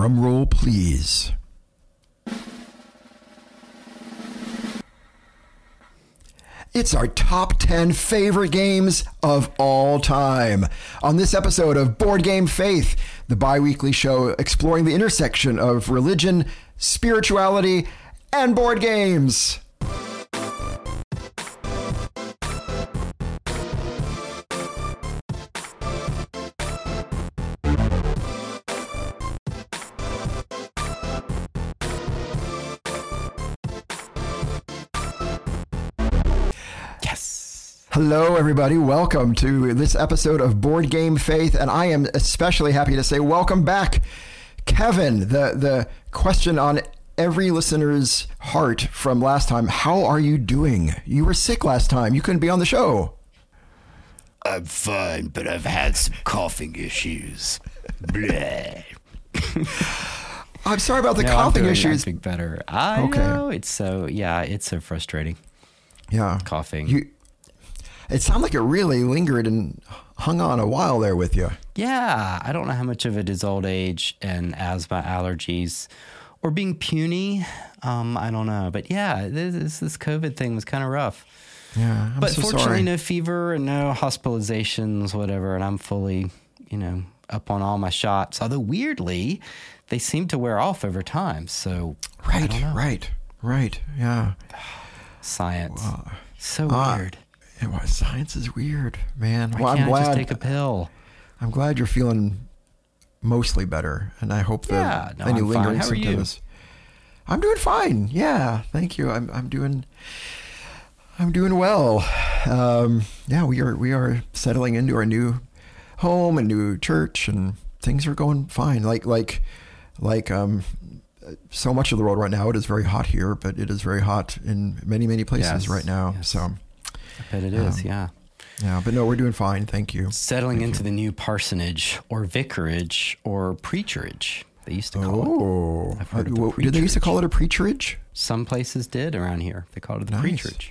Drum roll, please. It's our top 10 favorite games of all time. On this episode of Board Game Faith, the bi weekly show exploring the intersection of religion, spirituality, and board games. Hello, everybody. Welcome to this episode of Board Game Faith, and I am especially happy to say welcome back, Kevin. The the question on every listener's heart from last time: How are you doing? You were sick last time. You couldn't be on the show. I'm fine, but I've had some coughing issues. Bleh. I'm sorry about the No, I'm coughing doing- issues. I'm doing better. I Okay. know. It's so, yeah, it's so frustrating. yeah, Coughing. You. It sounded like it really lingered and hung on a while there with you. yeah. I don't know how much of it is old age and asthma allergies or being puny. Um, I don't know. But yeah, this, this COVID thing was kind of rough. Yeah, I'm but so fortunately, sorry. no fever and no hospitalizations, whatever. And I'm fully, you know, up on all my shots. Although weirdly, they seem to wear off over time. So Right, right, right. Yeah. science, so Ah, weird. Yeah, well, science is weird, man. Why well, I'm can't I glad. just take a pill? I'm glad you're feeling mostly better, and I hope that Yeah, no, any I'm fine. lingering How are you? I'm doing fine. Yeah, thank you. I'm I'm doing I'm doing well. Um, yeah, we are we are settling into our new home and new church, and things are going fine. Like like like um, so much of the world right now. It is very hot here, but it is very hot in many many places Yes, right now. yes. So I bet it is. yeah. yeah, but no, we're doing fine. Thank you. Settling into the new parsonage or vicarage or preacherage. They used to call it. Oh, I've heard of the Uh, did they used to call it a preacherage? Some places did around here. They called it the Nice. preacherage.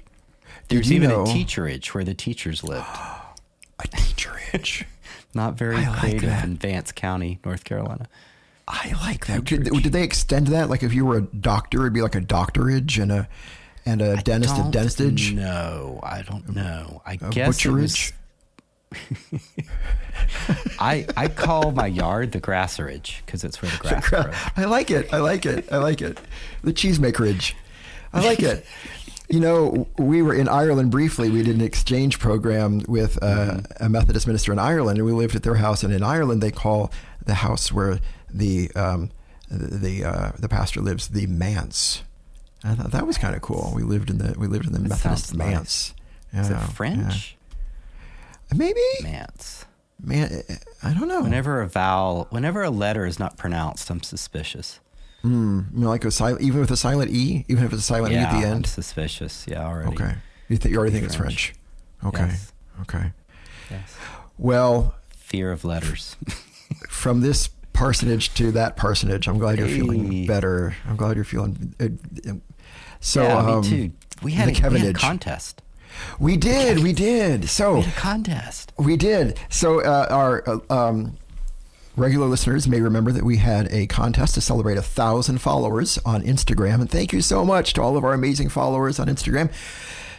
There's even know a teacherage where the teachers lived. a teacherage? Not very I creative that. in Vance County, North Carolina. I like that. Did, did they extend that? Like if you were a doctor, it'd be like a doctorage and a and a dentist a dentistage, No, I don't know. I a guess butcherage. I I call my yard the grasserage because it's where the grass grows. I like it. I like it. I like it. The cheesemakerage. I like it. You know, we were in Ireland briefly. We did an exchange program with uh, a Methodist minister in Ireland, and we lived at their house. And in Ireland, they call the house where the um, the uh, the pastor lives the manse. I thought that was kind of cool. We lived in the we lived in the That Methodist sounds nice. manse. Is it French? yeah. Maybe. Mance. Man, I don't know. Whenever a vowel, whenever a letter is not pronounced, I'm suspicious. Mm, you know, like a silent, even with a silent e, even if it's a silent yeah, e at the I'm end. suspicious. Yeah, already. Okay. You, th- you already think it's French. French. Okay. Yes. Okay. Yes. Well, Fear of letters. from this parsonage to that parsonage, I'm glad you're feeling better. I'm glad you're feeling. Uh, uh, so, yeah, um, me too. We had, the a, we had a contest. We did. We did. So We contest. we did. So uh, our uh, um, regular listeners may remember that we had a contest to celebrate a thousand followers on Instagram, and thank you so much to all of our amazing followers on Instagram.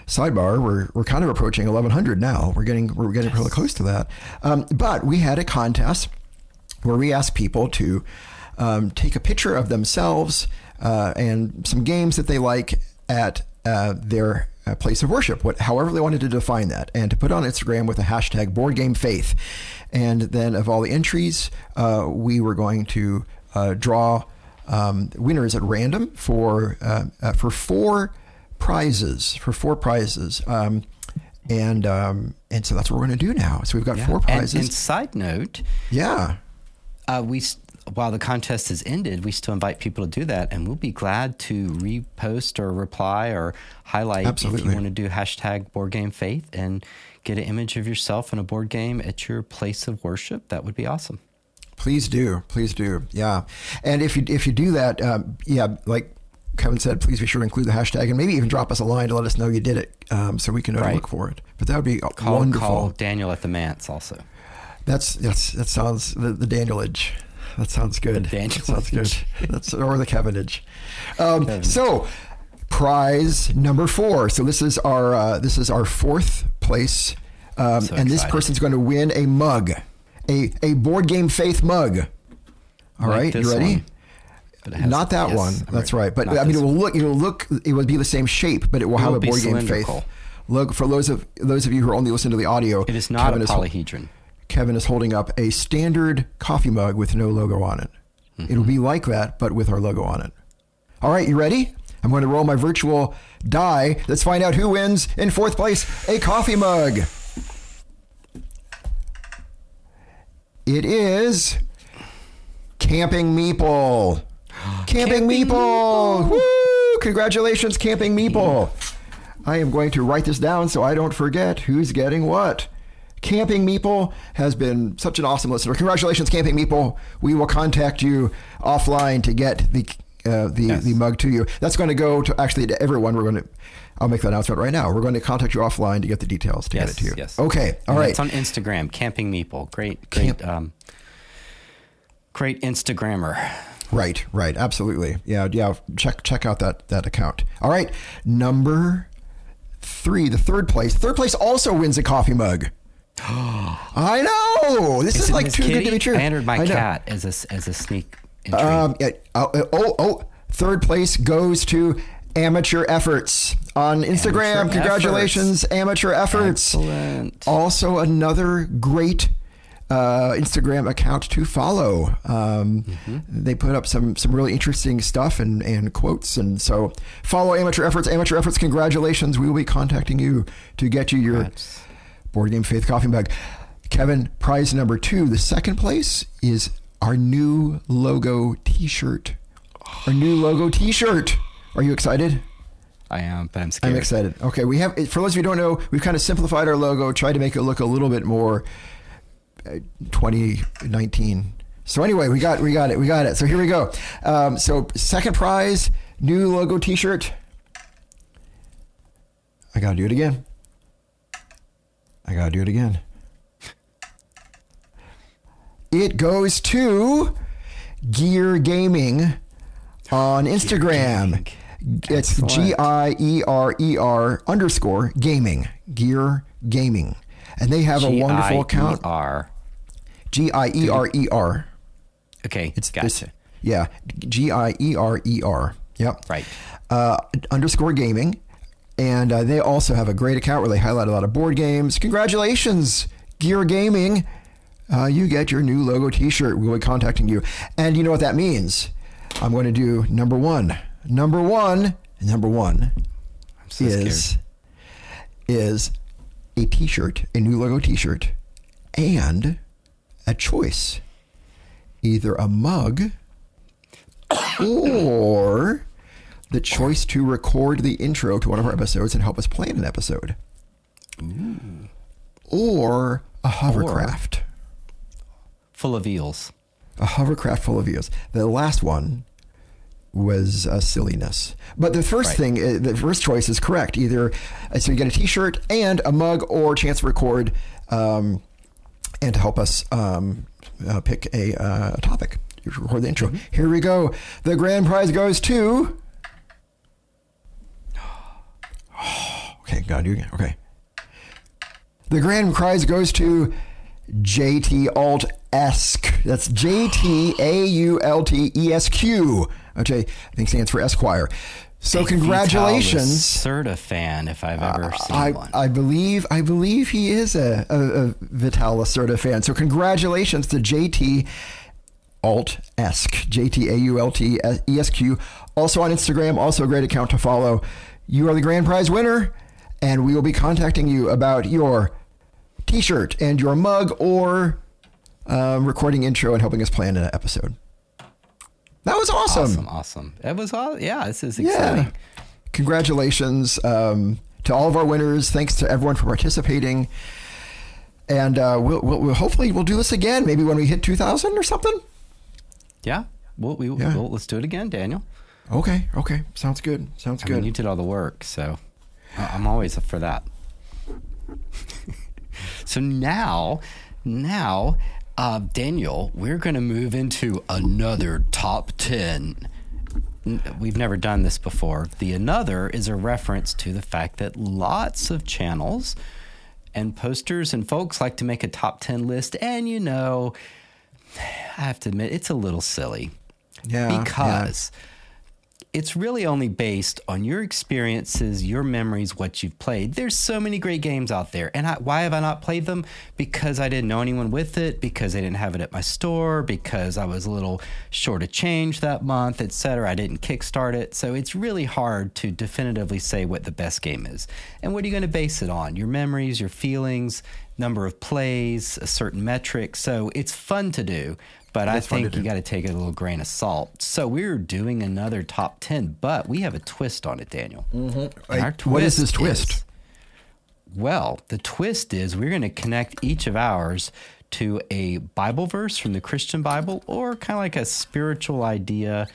Sidebar: We're we're kind of approaching 1,100 now. We're getting we're getting really close to that. Um, but we had a contest where we asked people to um, take a picture of themselves uh, and some games that they like at uh, their uh, place of worship, what, however they wanted to define that, and to put on Instagram with the hashtag Board Game Faith. And then of all the entries, uh, we were going to uh, draw um, winners at random for uh, uh, for four prizes. For four prizes. Um, and um, and so that's what we're going to do now. So we've got Yeah. four And- prizes. And, side note, yeah. Uh, we while the contest has ended, we still invite people to do that, and we'll be glad to repost or reply or highlight Absolutely. if you want to do hashtag Board Game Faith and get an image of yourself in a board game at your place of worship. That would be awesome. Please do, please do, yeah. And if you if you do that, um, yeah, like Kevin said, please be sure to include the hashtag and maybe even drop us a line to let us know you did it, um, so we can know to Right. look for it. But that would be Call, wonderful. call Daniel at the manse also. That's that's that sounds the, the Danielage. That sounds good. The That sounds good. That's or the Kevinage. Um, so, prize number four. So this is our uh, this is our fourth place, um, So and this person's going to win a mug, a a board game faith mug. All Like right, you ready? one. Has- Not that yes, one. I'm That's right. But Not I mean, it will look. It will look. It will be the same shape, but it will have will a board game faith. Look for those of those of you who are only listening to the audio. It is not Kevin a is polyhedron. Kevin is holding up a standard coffee mug with no logo on it. Mm-hmm. It'll be like that, but with our logo on it. All right, you ready? I'm going to roll my virtual die. Let's find out who wins in fourth place a coffee mug. It is Camping Meeple. Camping, Camping Meeple. Woo! Congratulations, Camping Meeple. I am going to write this down so I don't forget who's getting what. Camping Meeple has been such an awesome listener. Congratulations, Camping Meeple. We will contact you offline to get the uh, the Yes. the mug to you. That's going to go to actually to everyone. We're going to. I'll make that announcement right now. We're going to contact you offline to get the details to Yes, get it to you. yes. Okay. All And right. It's on Instagram, Camping Meeple. Great, great, Camp- um, great Instagrammer. Right, right, absolutely. Yeah, yeah. Check check out that that account. All right, number three, the third place. Third place also wins a coffee mug. I know. This is, like Miss too good to Kitty? be true. I entered my know. cat as a as a sneak. Um, yeah, oh, oh, oh, third place goes to Amateur Efforts on Instagram. Amateur Congratulations, Amateur Efforts. Excellent. Also, another great uh, Instagram account to follow. Um, Mm-hmm. They put up some some really interesting stuff and, and quotes, and so follow Amateur Efforts. Amateur Efforts, congratulations! We will be contacting you to get you your. Board game faith coffee mug. Kevin, prize number two. The second place is our new logo T-shirt. Our new logo T-shirt. Are you excited? I am, but I'm scared. I'm excited. Okay, we have. For those of you who don't know, we've kind of simplified our logo, tried to make it look a little bit more uh, 2019. So anyway, we got we got it. We got it. So here we go. Um, so second prize, new logo T-shirt. I gotta do it again. I gotta do it again. It goes to Gear Gaming on Instagram. It's Excellent. G I E R E R underscore gaming. Gear Gaming. And they have a wonderful account. G-I-E-R. G I E R E R. Okay, It's gotcha. it's- yeah, G I E R E R. Yep. Right. Uh, underscore gaming, and uh, they also have a great account where they highlight a lot of board games. Congratulations, Gear Gaming! Uh, you get your new logo T-shirt. We'll be contacting you, and you know what that means. I'm going to do number one. Number one. Number one so is scared. is a T-shirt, a new logo T-shirt, and a choice, either a mug or the choice to record the intro to one of our episodes and help us plan an episode, or a hovercraft, Full of eels. a hovercraft full of eels. The last one was a silliness. But the first Right. thing, uh, the first choice is correct. Either uh, so you get a T-shirt and a mug, or chance to record, um, and to help us um, uh, pick a, uh, a topic. You record the intro. Mm-hmm. Here we go. The grand prize goes to. Okay, gotta do again. Okay. The grand prize goes to JT Alt Esque. That's J T A U L T E S Q. Okay, I think stands for Esquire. So congratulations. Vital Lacerda fan, if I've ever uh, seen I, one. I believe I believe he is a, a, a Vital Lacerda fan. So congratulations to JT Alt Esque J T A U L T E S Q. Also on Instagram, also a great account to follow. You are the grand prize winner, and we will be contacting you about your T-shirt and your mug or um, recording intro and helping us plan an episode. That was awesome. awesome, awesome. It was all. Yeah, this is exciting. Yeah. Congratulations um, to all of our winners. Thanks to everyone for participating. And uh, we'll, we'll, we'll hopefully we'll do this again. Maybe when we hit 2,000 or something. Yeah. Well, we, Yeah. Well, let's do it again, Daniel. Okay. Okay. Sounds good. Sounds I good. mean, you did all the work, so I'm always up for that. so now, now Uh, Daniel, we're going to move into another top 10. We've never done this before. The another is a reference to the fact that lots of channels and posters and folks like to make a top 10 list. And, you know, I have to admit, it's a little silly Yeah, because it's really only based on your experiences, your memories, what you've played. There's so many great games out there. And I, why have I not played them? Because I didn't know anyone with it, because they didn't have it at my store, because I was a little short of change that month, etc. I didn't kickstart it. So it's really hard to definitively say what the best game is. And what are you going to base it on? Your memories, your feelings, number of plays, a certain metric. So it's fun to do. But I is think you got to take it a little grain of salt. So we're doing another top 10, but we have a twist on it, Daniel. Mm-hmm. Like, what is this twist? well, the twist is we're going to connect each of ours to a Bible verse from the Christian Bible or kind of like a spiritual idea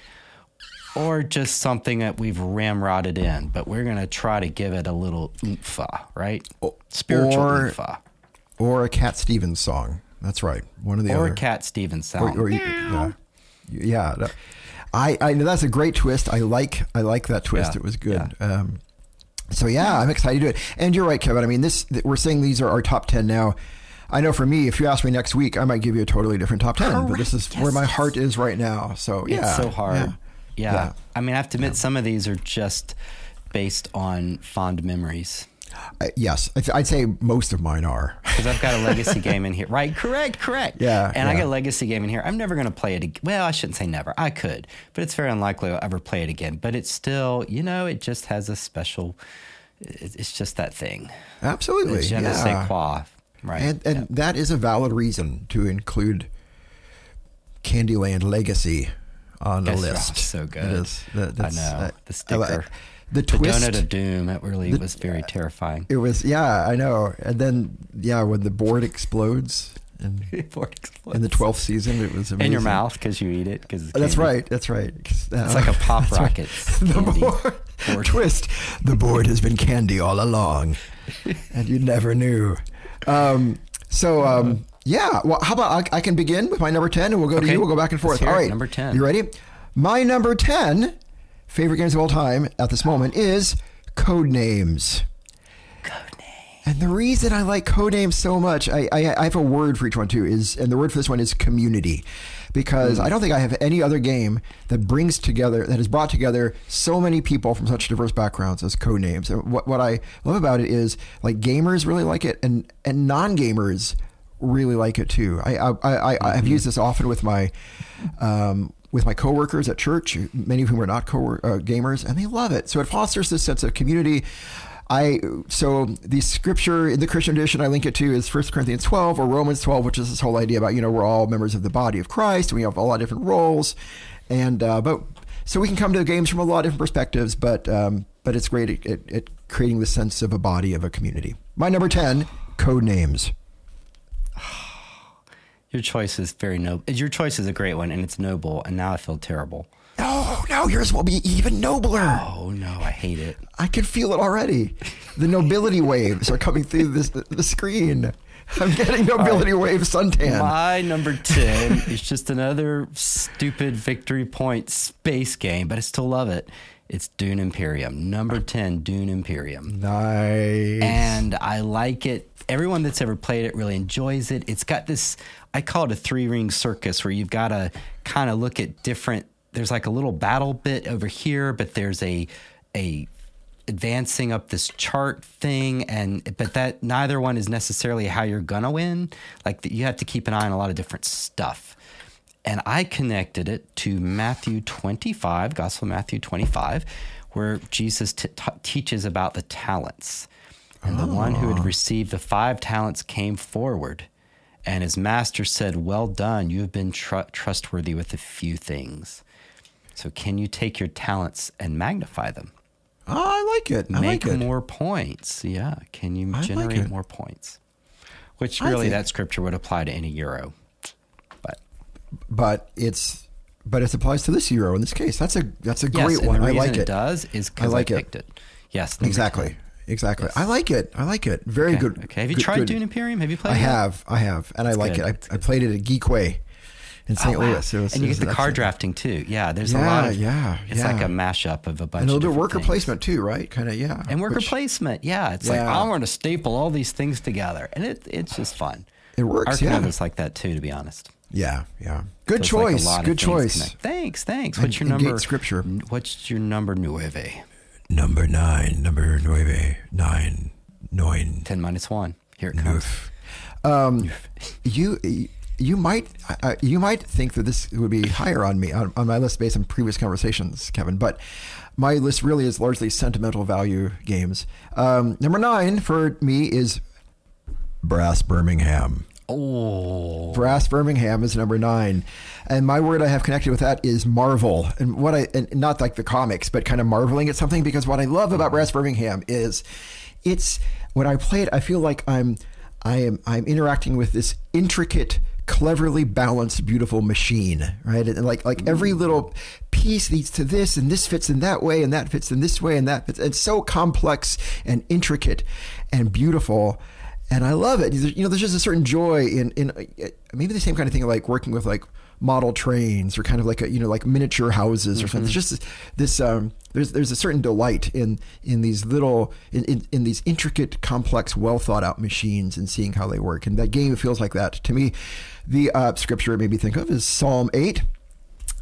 or just something that we've ramrodded in. But we're going to try to give it a little oomphah, right? Spiritual or- oomphah. or a Cat Stevens song. That's right. One of the Or other. a Cat Stevens sound. or you- yeah, yeah. that- I, I that's a great twist. I like I like that twist. Yeah, It was good. Um, so yeah, I'm excited to do it. And you're right, Kevin. I mean, this we're saying these are our top ten now. I know for me, if you ask me next week, I might give you a totally different top ten. But this is Correct. where my Yes, heart is right now. So yeah, It's so hard. yeah. Yeah. Yeah. I mean, I have to admit, some of these are just based on fond memories. I- yes, I I'd say most of mine are. Because I've got a legacy game in here. Right, correct, correct. Yeah, And I got a legacy game in here. I'm never going to play it again. Well, I shouldn't say never. I could, but it's very unlikely I'll ever play it again. But it's still, you know, it just has a special, it's just that thing. Absolutely, Je ne yeah. sais quoi. Right. And and that is a valid reason to include Candyland Legacy on the list. so good. It is. That, I that's, know. uh, the I sticker. The The twist. Donut of Doom. It really was very terrifying. it was yeah, I know. And then yeah, when the board explodes explodes. in the twelfth season, it was amazing. in your mouth because you eat it. Because That's right. That's right. It's It's like a pop rocket. the board, Board. twist. The board has been candy all along, and you never knew. Um, so um, yeah. Well, how about I, I can begin with my number ten, and we'll go to Okay. you. We'll go back and forth. All right. Number 10. You ready? My number ten favorite games of all time at this moment is Code Names. And the reason I like codenames so much, I, I, I have a word for each one too, is and the word for this one is community. Because I don't think I have any other game that brings together, that has brought together so many people from such diverse backgrounds as codenames. And what, what I love about it is like gamers really like it and, and non gamers really like it too. I, I, I, I have used this often with my, um, with my coworkers at church, many of whom are not co uh, gamers, and they love it. So it fosters this sense of community. I so the scripture in the Christian edition I link it to is 1 Corinthians 12 or Romans 12, which is this whole idea about you know we're all members of the body of Christ. We have a lot of different roles, and uh, but so we can come to games from a lot of different perspectives. But um, but it's great at, at, at creating the sense of a body of a community. My number 10, code names. Your choice is very noble. Your choice is a great one, and it's noble. And now I feel terrible. No, no, yours will be even nobler. Oh no, I hate it. I can feel it already. The nobility waves are coming through this the screen. I'm getting nobility wave suntan. My number ten is just another stupid victory point space game, but I still love it. It's Dune Imperium. Number uh, ten, Dune Imperium. Nice. and I like it. Everyone that's ever played it really enjoys it. It's got this, I call it a three ring circus where you've got to kind of look at different. There's like a little battle bit over here, but there's a a advancing up this chart thing, and but that neither one is necessarily how you're gonna win. Like you have to keep an eye on a lot of different stuff. And I connected it to Matthew 25, Gospel of Matthew 25, where Jesus t- t- teaches about the talents. And the one who had ah. received the five talents came forward. And his master said, Well done, you have been tr- trustworthy with a few things. So, can you take your talents and magnify them? Oh, I like it. I Make like it. more points. Yeah. Can you I generate it. more points? Which really, that scripture would apply to any euro. But But it's but it applies to this euro in this case. That's a that's a yes, great one. I like it, it. does is because I, like it. picked it. Yes. number Exactly. 10. exactly. I like it. I like it. Very Okay. good. Okay. Have you good- tried good. Dune Imperium? Have you played I it? have. I have, and I like good. it. I, I played it at Geekway in St. Oh, wow. Louis. Was- and you get the card excellent. drafting too. Yeah, there's a lot of yeah, It's like a mashup of a bunch and a of little bit of different worker things. placement too, right? Kind of, yeah. and worker Which- placement. Yeah, it's like Yeah. I want to staple all these things together, and it it's just fun. It works, Arcanum yeah. is like that too, to be honest. Yeah, yeah. Good like a choice. of Good choice. connect. Thanks, thanks. What's your and number? scripture. What's your number nueve? Number nine. Number nueve. Nine. Nine. Ten minus one. Here it comes. Um, you you might uh, you might think that this would be higher on me on, on my list based on previous conversations, Kevin. But my list really is largely sentimental value games. Um, number nine for me is Brass Birmingham. Oh, Brass Birmingham is number nine, and my word I have connected with that is marvel. And what I and not like the comics, but kind of marveling at something because what I love about Brass Birmingham is it's when I play it, I feel like I'm I am I'm interacting with this intricate, cleverly balanced, beautiful machine, right? And like like every mm. little piece leads to this, and this fits in that way, and that fits in this way, and that fits. It's so complex and intricate and beautiful and I love it. You know, there's just a certain joy in in uh, maybe the same kind of thing like working with like model trains or kind of like a you know like miniature houses or something. There's just this, um there's there's a certain delight in in these little in, in in these intricate, complex, well thought out machines and seeing how they work. And that game feels like that to me. The uh, scripture it made me think of is Psalm eight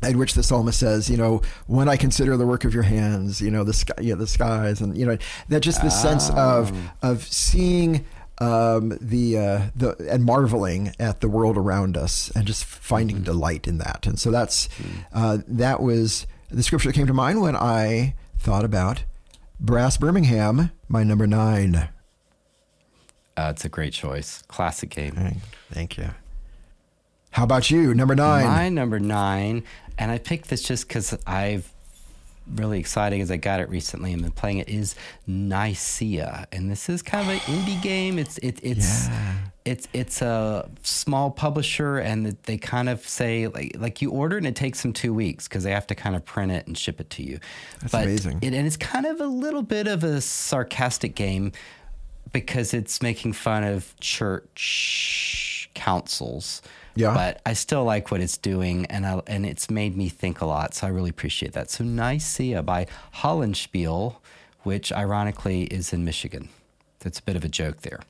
in which the psalmist says, you know, when I consider the work of your hands, you know, the sky, the skies, and you know, that just the sense of of seeing um, the uh, the and marveling at the world around us, and just finding delight in that. And so that's uh, that was the scripture that came to mind when I thought about Brass Birmingham, my number nine. uh, it's a great choice. Classic game. Thank- Thank you. How about you, number nine? My number nine, and I picked this just because I've really exciting as I got it recently and been playing it is Nicaea, and this is kind of an indie game. It's it, it's Yeah. it's it's a small publisher, and they kind of say like like you order and it takes them two weeks because they have to kind of print it and ship it to you. That's but amazing. It, and it's kind of a little bit of a sarcastic game because it's making fun of church councils. Yeah. But I still like what it's doing, and I, and it's made me think a lot. So I really appreciate that. So Nicaea by Hollandspiele, which ironically is in Michigan. That's a bit of a joke there.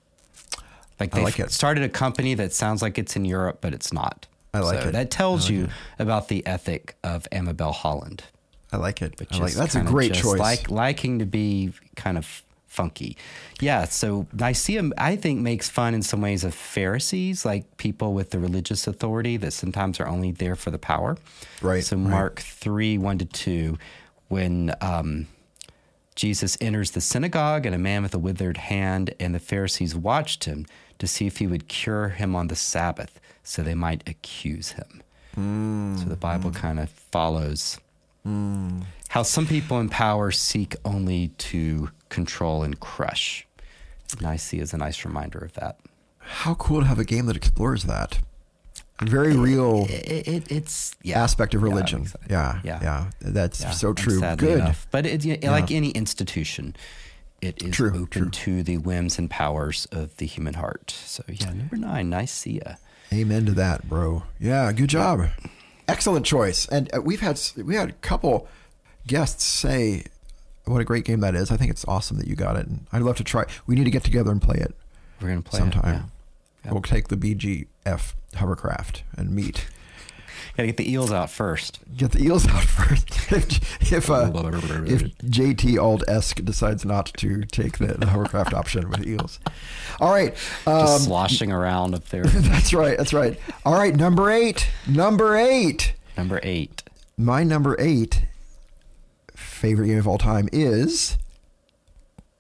Like I they like it. started a company that sounds like it's in Europe, but it's not. I like So it. That tells you about the ethic of Amabel Holland. I like it. I like that's a great choice. Like liking to be kind of funky. Yeah, so Nicaea I think makes fun in some ways of Pharisees, like people with the religious authority that sometimes are only there for the power. Right, So right. Mark three, one to two, when um Jesus enters the synagogue and a man with a withered hand, and the Pharisees watched him to see if he would cure him on the Sabbath so they might accuse him. Hmm. so the Bible hmm. kind of follows hmm. how some people in power seek only to control and crush. Nicaea is a nice reminder of that. How cool to have a game that explores that. Very real It, it, it's yeah, aspect of Yeah, religion. excited. Yeah, yeah, Yeah. That's Yeah, so true. Good. enough. But it, you know, like any institution, it is True, open true. to the whims and powers of the human heart. So yeah, number nine, Nicaea. Amen to that, bro. Yeah, good job. Excellent choice. And uh, we've had we had a couple guests say what a great game that is. I think it's awesome that you got it. And I'd love to try. We need to get together and play it We're gonna play sometime. It, yeah. Yeah. We'll take the BGF hovercraft and meet. Gotta get the eels out first. Get the eels out first. if if, uh, if JT Alt Esk decides not to take the, the hovercraft option with eels. All right. Just Um, sloshing around up there. that's right. That's right. All right. Number eight. Number eight. number eight. My number eight favorite game of all time is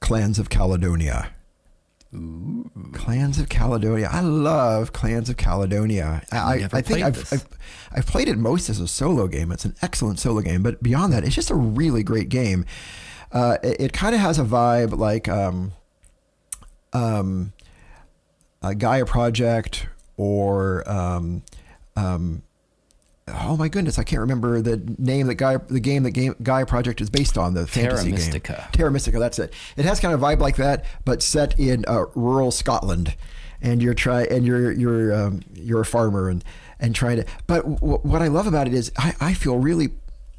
Clans of Caledonia. Clans of Caledonia. I love Clans of Caledonia. I, never I think played I've. I've I've played it most as a solo game. It's an excellent solo game, but beyond that, it's just a really great game. Uh, it it kind of has a vibe like um, um, a Gaia Project or um, um, oh my goodness, I can't remember the name that guy the game that game Gaia Project is based on the Terra fantasy Mystica. game. Terra Mystica, that's it. It has kind of a vibe like that, but set in uh, rural Scotland, and you're try and you're you're um, you're a farmer and and trying to. But w- what I love about it is I, I feel really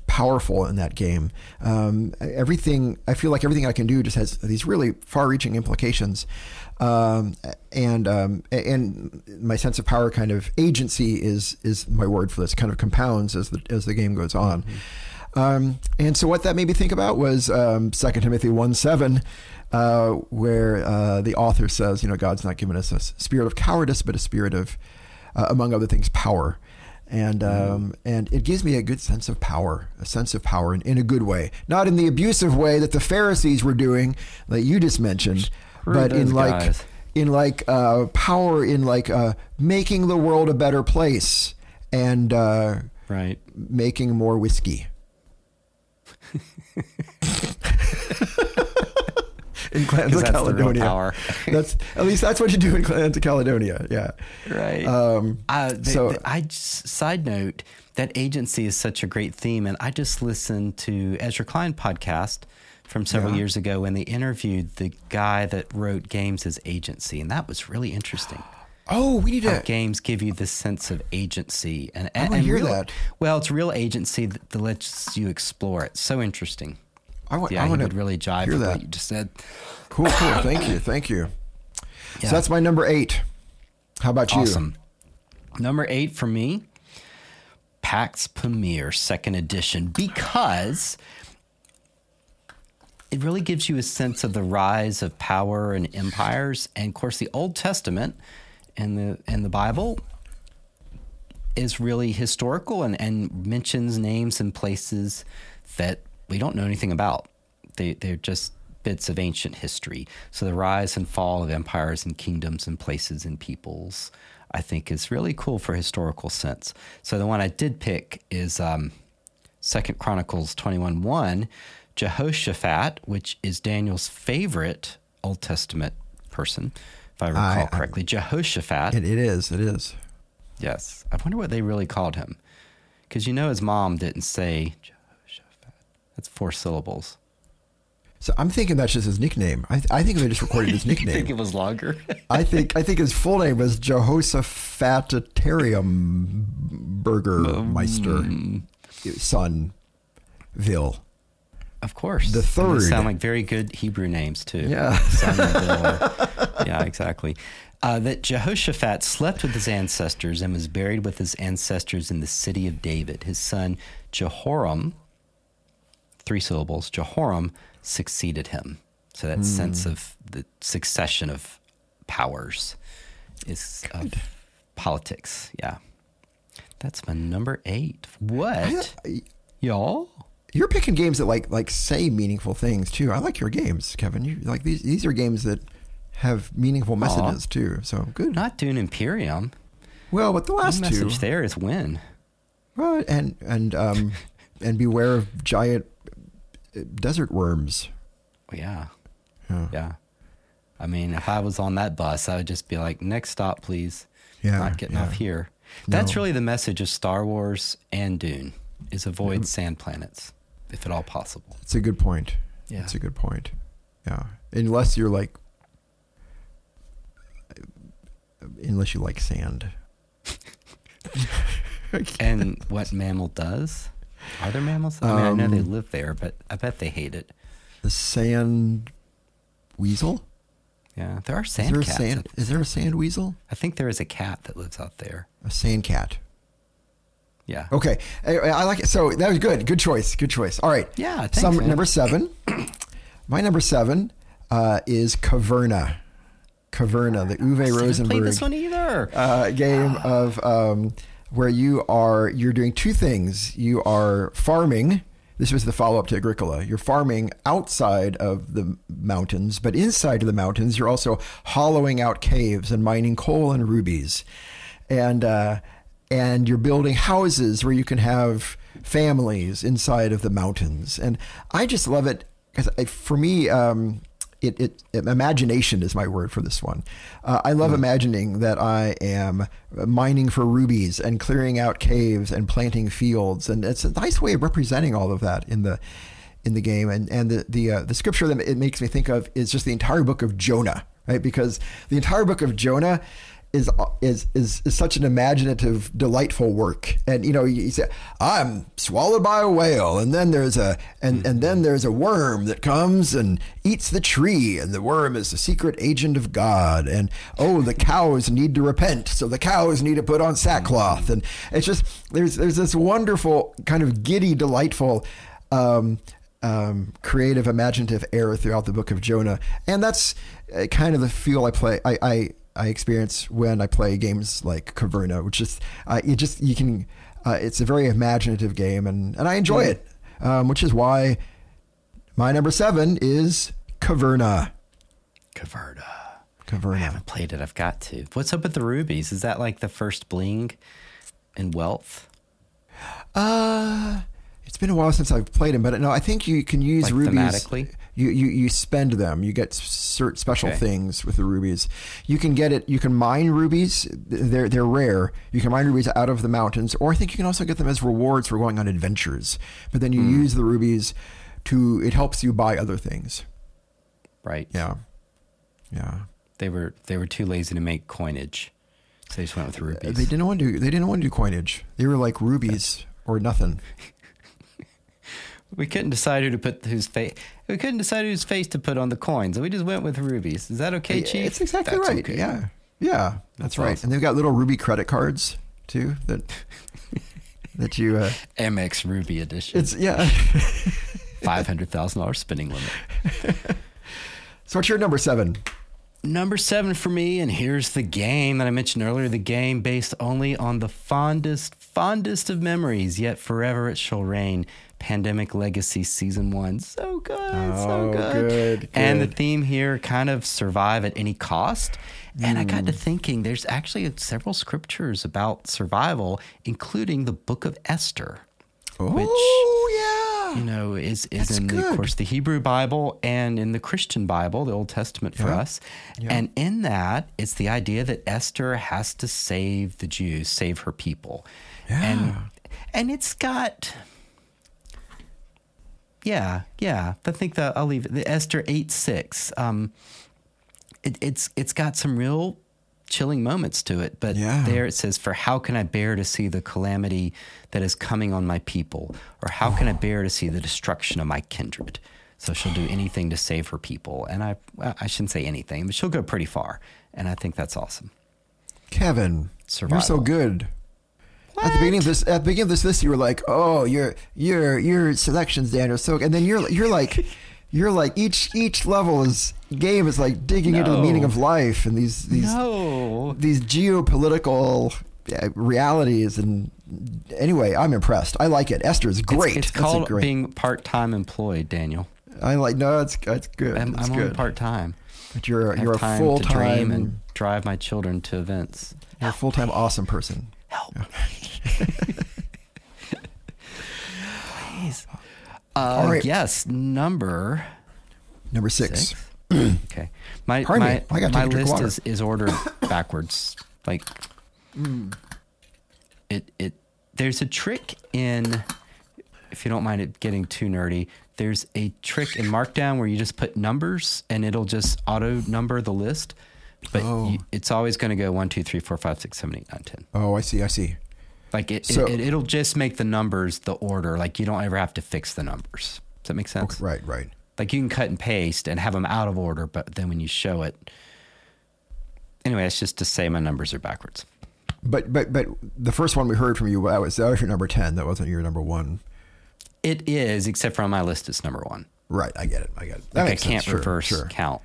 powerful in that game. Um, everything I feel like everything I can do just has these really far-reaching implications, um, and um, and my sense of power, kind of agency, is is my word for this. Kind of compounds as the as the game goes on. Um, and so what that made me think about was um, 2 Timothy 1 7, uh, where uh, the author says, you know, God's not given us a spirit of cowardice, but a spirit of, uh, among other things, power. And um, and it gives me a good sense of power, a sense of power in, in a good way, not in the abusive way that the Pharisees were doing, that you just mentioned, Screw but in like guys. in like uh, power in like uh, making the world a better place and uh, Right. making more whiskey. in Clans of Caledonia. power. that's at least that's what you do in Clans of Caledonia. Yeah. Right. Um, Uh, the, so- the- I just, side note that agency is such a great theme, and I just listened to Ezra Klein podcast from several Yeah. years ago when they interviewed the guy that wrote games as agency, and that was really interesting. Oh, we need How to. games give you this sense of agency, and, I and, and hear real- that. Well, it's real agency that, that lets you explore it. So interesting. I want. Yeah, I want would to really jive with that. what you just said. Cool. Cool. Thank you. Thank you. Yeah. So that's my number eight. How about you? Awesome. Number eight for me, Pax Pamir second edition, because it really gives you a sense of the rise of power and empires. And of course, the Old Testament and the and the Bible is really historical and, and mentions names and places that we don't know anything about. They they're just bits of ancient history. So the rise and fall of empires and kingdoms and places and peoples, I think, is really cool for historical sense. So the one I did pick is um, Second Chronicles twenty one one, Jehoshaphat, which is Daniel's favorite Old Testament person, if I recall I- I- correctly. Jehoshaphat. It, it is. It is. Yes. I wonder what they really called him. Because you know his mom didn't say Jehoshaphat. That's four syllables. So I'm thinking that's just his nickname. I, I think they just recorded his nickname. You think it was longer? I think I think his full name was Jehoshaphatarium Burgermeister mm. Sonville. Of course. The third. They sound like very good Hebrew names, too. Yeah. Yeah, exactly. Uh, that Jehoshaphat slept with his ancestors and was buried with his ancestors in the city of David. His son Jehoram, three syllables, Jehoram succeeded him. So that sense of the succession of powers is of politics. Yeah. That's my number eight. What? Y'all? You're picking games that like like say meaningful things too. I like your games, Kevin. You like these these are games that have meaningful messages too. So good. Not Dune Imperium. Well, but the The last two, message there is win. well, and and um and beware of giant uh, desert worms. Yeah. Yeah. Yeah. I mean, if I was on that bus, I would just be like, next stop, please. Yeah, Not getting yeah. off here. That's No. really the message of Star Wars and Dune is avoid sand planets, if at all possible. It's a good point. Yeah. It's a good point. Yeah. Unless you're like unless you like sand. And what mammal does? Are there mammals? I mean, I know they Um, live there, but I bet they hate it. The sand weasel? Yeah, there are Is sand there a cats. sand is there a sand weasel? I think there is a cat that lives out there. A sand cat. Yeah. Okay, I, I like it. So that was good. Good choice. Good choice. All right. Yeah, thanks, Some number seven. My number seven uh, is Caverna. Caverna, the Uwe I Rosenberg played this one either. uh, game of um, where you are you're doing two things. You are farming. This was the follow up to Agricola. You're farming outside of the mountains, but inside of the mountains, you're also hollowing out caves and mining coal and rubies, and uh, and you're building houses where you can have families inside of the mountains. And I just love it because for me. Um, it, it, imagination is my word for this one. Uh, I love mm. imagining that I am mining for rubies and clearing out caves and planting fields, and it's a nice way of representing all of that in the in the game. And and the the uh, the scripture that it makes me think of is just the entire book of Jonah, right? Because the entire book of Jonah is is is is such an imaginative, delightful work. And you know, you say, "I'm swallowed by a whale," and then there's a and and then there's a worm that comes and eats the tree, and the worm is the secret agent of God. And oh, the cows need to repent, so the cows need to put on sackcloth. And it's just there's there's this wonderful kind of giddy, delightful. Um, um, creative, imaginative air throughout the book of Jonah, and that's uh, kind of the feel I play. I, I I experience when I play games like Caverna, which is uh, you just you can. Uh, it's a very imaginative game, and and I enjoy it, um, which is why my number seven is Caverna. Caverna. Caverna. I haven't played it. I've got to. What's up with the rubies? Is that like the first bling in wealth? Uh it's been a while since I've played them, but no, I think you can use like rubies. Thematically? You, you you spend them. You get certain special okay. things with the rubies. You can get it. You can mine rubies. They're they're rare. You can mine rubies out of the mountains, or I think you can also get them as rewards for going on adventures. But then you mm. use the rubies to. It helps you buy other things. Right. Yeah. Yeah. They were they were too lazy to make coinage, so they just went with rubies. They didn't want to. Do, they didn't want to do coinage. They were like rubies or nothing. We couldn't decide who to put whose face. We couldn't decide whose face to put on the coins, so we just went with rubies. Is that okay, Chief? It's exactly that's right. Okay. Yeah, yeah, that's, that's right. Awesome. And they've got little ruby credit cards too that that you uh, MX Ruby edition. It's yeah, five hundred thousand dollars spending limit. so what's your number seven? Number seven for me, and here's the game that I mentioned earlier the game based only on the fondest, fondest of memories, yet forever it shall reign. Pandemic Legacy Season 1. So good, oh, so good. good. good. And the theme here kind of survive at any cost. And mm. I got to hmm. thinking, there's actually several scriptures about survival, including the book of Esther. Oh, which, yeah. You know, is, is That's in, the, of course, the Hebrew Bible and in the Christian Bible, the Old Testament for yeah. us. Yeah. And in that, it's the idea that Esther has to save the Jews, save her people. Yeah. And, and it's got yeah, yeah. I think that I'll leave it. The Esther eight six. Um, it, it's it's got some real chilling moments to it, but yeah. there it says, "For how can I bear to see the calamity that is coming on my people, or how can I bear to see the destruction of my kindred?" So she'll do anything to save her people, and I I shouldn't say anything, but she'll go pretty far, and I think that's awesome. Kevin, Survival. you're so good. What? At the beginning of this, at the beginning of this list, you were like, "Oh, your your your selections, Daniel." So, and then you're you're like, you're like each each level is game is like digging no. into the meaning of life and these these no. these geopolitical realities and anyway, I'm impressed. I like it. Esther is great. It's, it's called great. being part time employed, Daniel. I like no, it's it's good. I'm, it's I'm good. part time. But you're you're a full time and drive my children to events. You're a full time awesome person. Help me. Please. Uh, All right. Yes, number number six. six? okay. My my, my list is, is ordered backwards. Like mm. it it there's a trick in if you don't mind it getting too nerdy, there's a trick in Markdown where you just put numbers and it'll just auto number the list but oh. you, it's always going to go one, two, three, four, five, six, seven, eight, nine, ten. Oh, I see. I see. Like it, so, it, will it, just make the numbers the order. Like you don't ever have to fix the numbers. Does that make sense? Okay, right, right. Like you can cut and paste and have them out of order, but then when you show it, anyway, it's just to say my numbers are backwards. But but but the first one we heard from you that was that was your number ten. That wasn't your number one. It is, except for on my list, it's number one. Right, I get it. I get it. That like I can't reverse sure. count.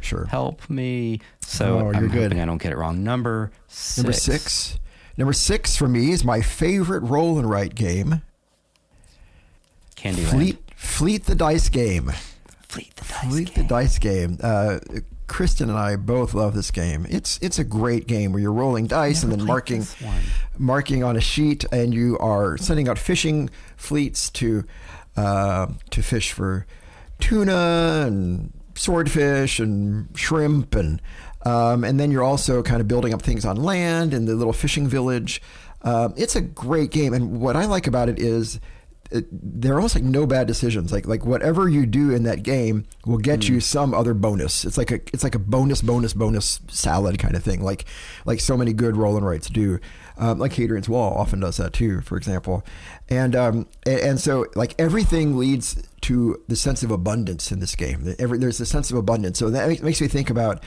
Sure. Help me. So oh, I'm good. hoping I don't get it wrong. Number six. Number six. Number six for me is my favorite roll and write game. Candyland. Fleet, Fleet the Dice game. Fleet the Dice Fleet game. the Dice game. Uh, Kristen and I both love this game. It's it's a great game where you're rolling dice and then marking marking on a sheet, and you are sending out fishing fleets to uh, to fish for tuna and swordfish and shrimp and um, and then you're also kind of building up things on land in the little fishing village. Um, it's a great game, and what I like about it is it, there are almost like no bad decisions. Like like whatever you do in that game will get you some other bonus. It's like a it's like a bonus bonus bonus salad kind of thing. Like like so many good roll and writes do. Um, like Hadrian's Wall often does that too, for example. And um, and, and so like everything leads to the sense of abundance in this game. Every, there's a sense of abundance. So that makes, me think about.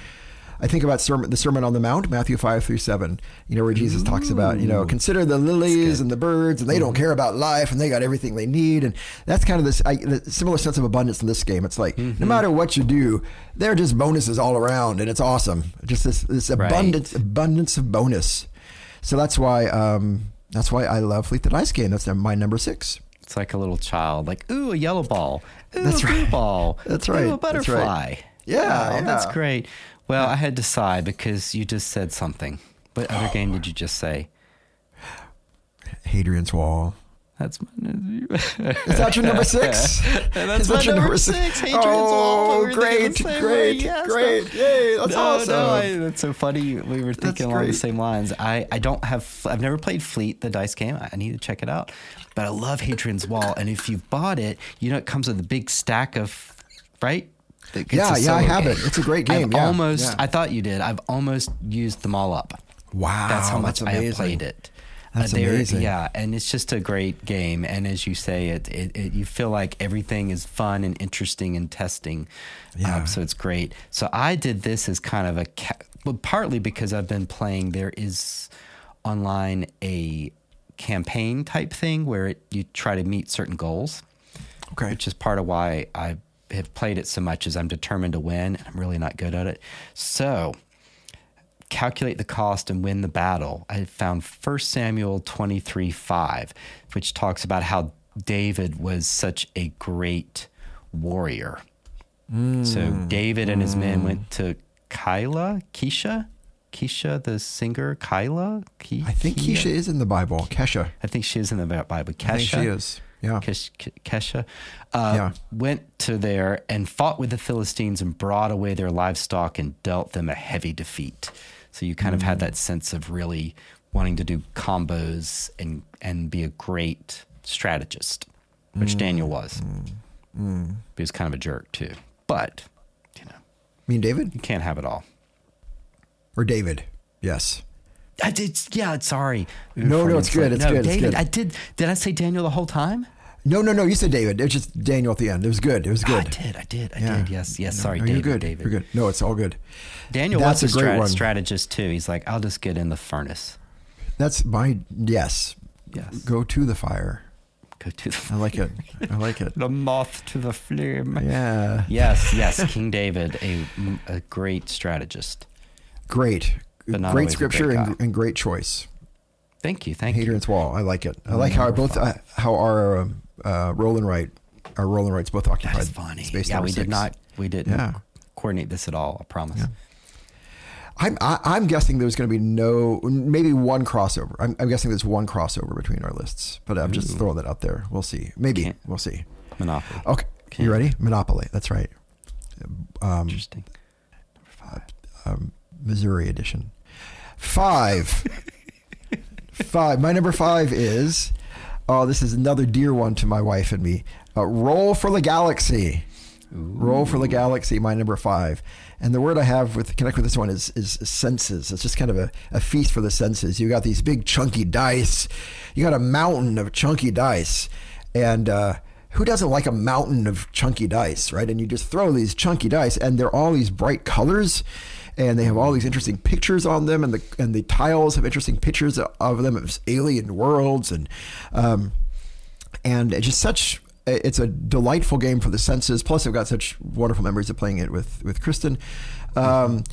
I think about sermon, the Sermon on the Mount, Matthew five through seven. You know where Jesus talks about, you know, consider the lilies and the birds, and they don't care about life, and they got everything they need, and that's kind of this I, the similar sense of abundance in this game. It's like no matter what you do, they're just bonuses all around, and it's awesome. Just this this Right. abundance abundance of bonus. So that's why um, that's why I love Fleet the Dice game. That's my number six. It's like a little child, like ooh, a yellow ball, ooh, That's a blue right. ball, That's ooh, right. a That's right. butterfly. Yeah, Oh, that's great. Well, I had to sigh because you just said something. What other game did you just say? Hadrian's Wall. That's my, Is that your number six? That's Is my that your number six, Hadrian's Wall. Oh, We great, the great, way. Yes, great! Yay, that's no, awesome. no, I, that's so funny. We were thinking along great. the same lines. I, I don't have, I've never played Fleet, the dice game. I need to check it out. But I love Hadrian's Wall. And if you've bought it, you know, it comes with a big stack of, right? Yeah, yeah, I have game. it. It's a great game, I've yeah, almost, yeah. I thought you did. I've almost used them all up. wow, That's how much that's I have played it. That's they're- amazing. Yeah, and it's just a great game. And as you say, it, it, it you feel like everything is fun and interesting and testing. Yeah. Um, so it's great. So I did this as kind of a, ca- well, partly because I've been playing. There is online a campaign type thing where it, you try to meet certain goals Okay, which is part of why I have played it so much. Is I'm determined to win, and I'm really not good at it. So, calculate the cost and win the battle. I found 1 Samuel 23 5, which talks about how David was such a great warrior. so, David and his men went to Kyla, Keisha, Keisha, the singer, Kyla. Ke- I think? Keisha is in the Bible. Kesha, I think she is in the Bible. Kesha. I think she is. Yeah, Kesh, Ke- Kesha, uh, Yeah. went to there and fought with the Philistines and brought away their livestock and dealt them a heavy defeat. So you kind of Mm. had that sense of really wanting to do combos and and be a great strategist, which Mm. Daniel was. He was kind of a jerk too, but you know I mean David you can't have it all. or David. Yes. I did, yeah. Sorry. No, no, it's good, it's no, good, it's David, good. I did. Did I say Daniel the whole time? No, no, no. You said David. It was just Daniel at the end. It was good. It was good. I did. I did. I Yeah. did. Yes. Yes. No, Sorry, no, David. You're good. David. You're good. No, it's all good. Daniel That's was a great strat- strategist too. He's like, I'll just get in the furnace. That's my yes. Yes. Go to the fire. Go to I like it. I like it. the moth to the flame. Yeah. Yes. Yes. King David, a, a great strategist. Great. Great scripture great and, and great choice. Thank you. Thank you. Hadrian's Wall. I like it. I like how both uh, how our um, uh, roll and write our roll and writes both occupied. That is funny. space Yeah, we did not. We didn't Yeah. coordinate this at all. I promise. I'm I, I'm guessing there's going to be no maybe one crossover. I'm, I'm guessing there's one crossover between our lists, but I'm just throwing that out there. We'll see. Maybe Can't- we'll see. Monopoly. Okay, Okay. you ready? Monopoly. That's right. Um, Interesting. um, Missouri edition. Five. five. My number five is. Oh, this is another dear one to my wife and me. Uh, Roll for the Galaxy. Roll for the Galaxy. My number five. And the word I have with connect with this one is is senses. It's just kind of a, a feast for the senses. You got these big chunky dice. You got a mountain of chunky dice, and uh, who doesn't like a mountain of chunky dice, right? And you just throw these chunky dice, and they're all these bright colors, and they have all these interesting pictures on them, and the and the tiles have interesting pictures of them of alien worlds, and um, and just such it's a delightful game for the senses. Plus, I've got such wonderful memories of playing it with with Kristen. Um,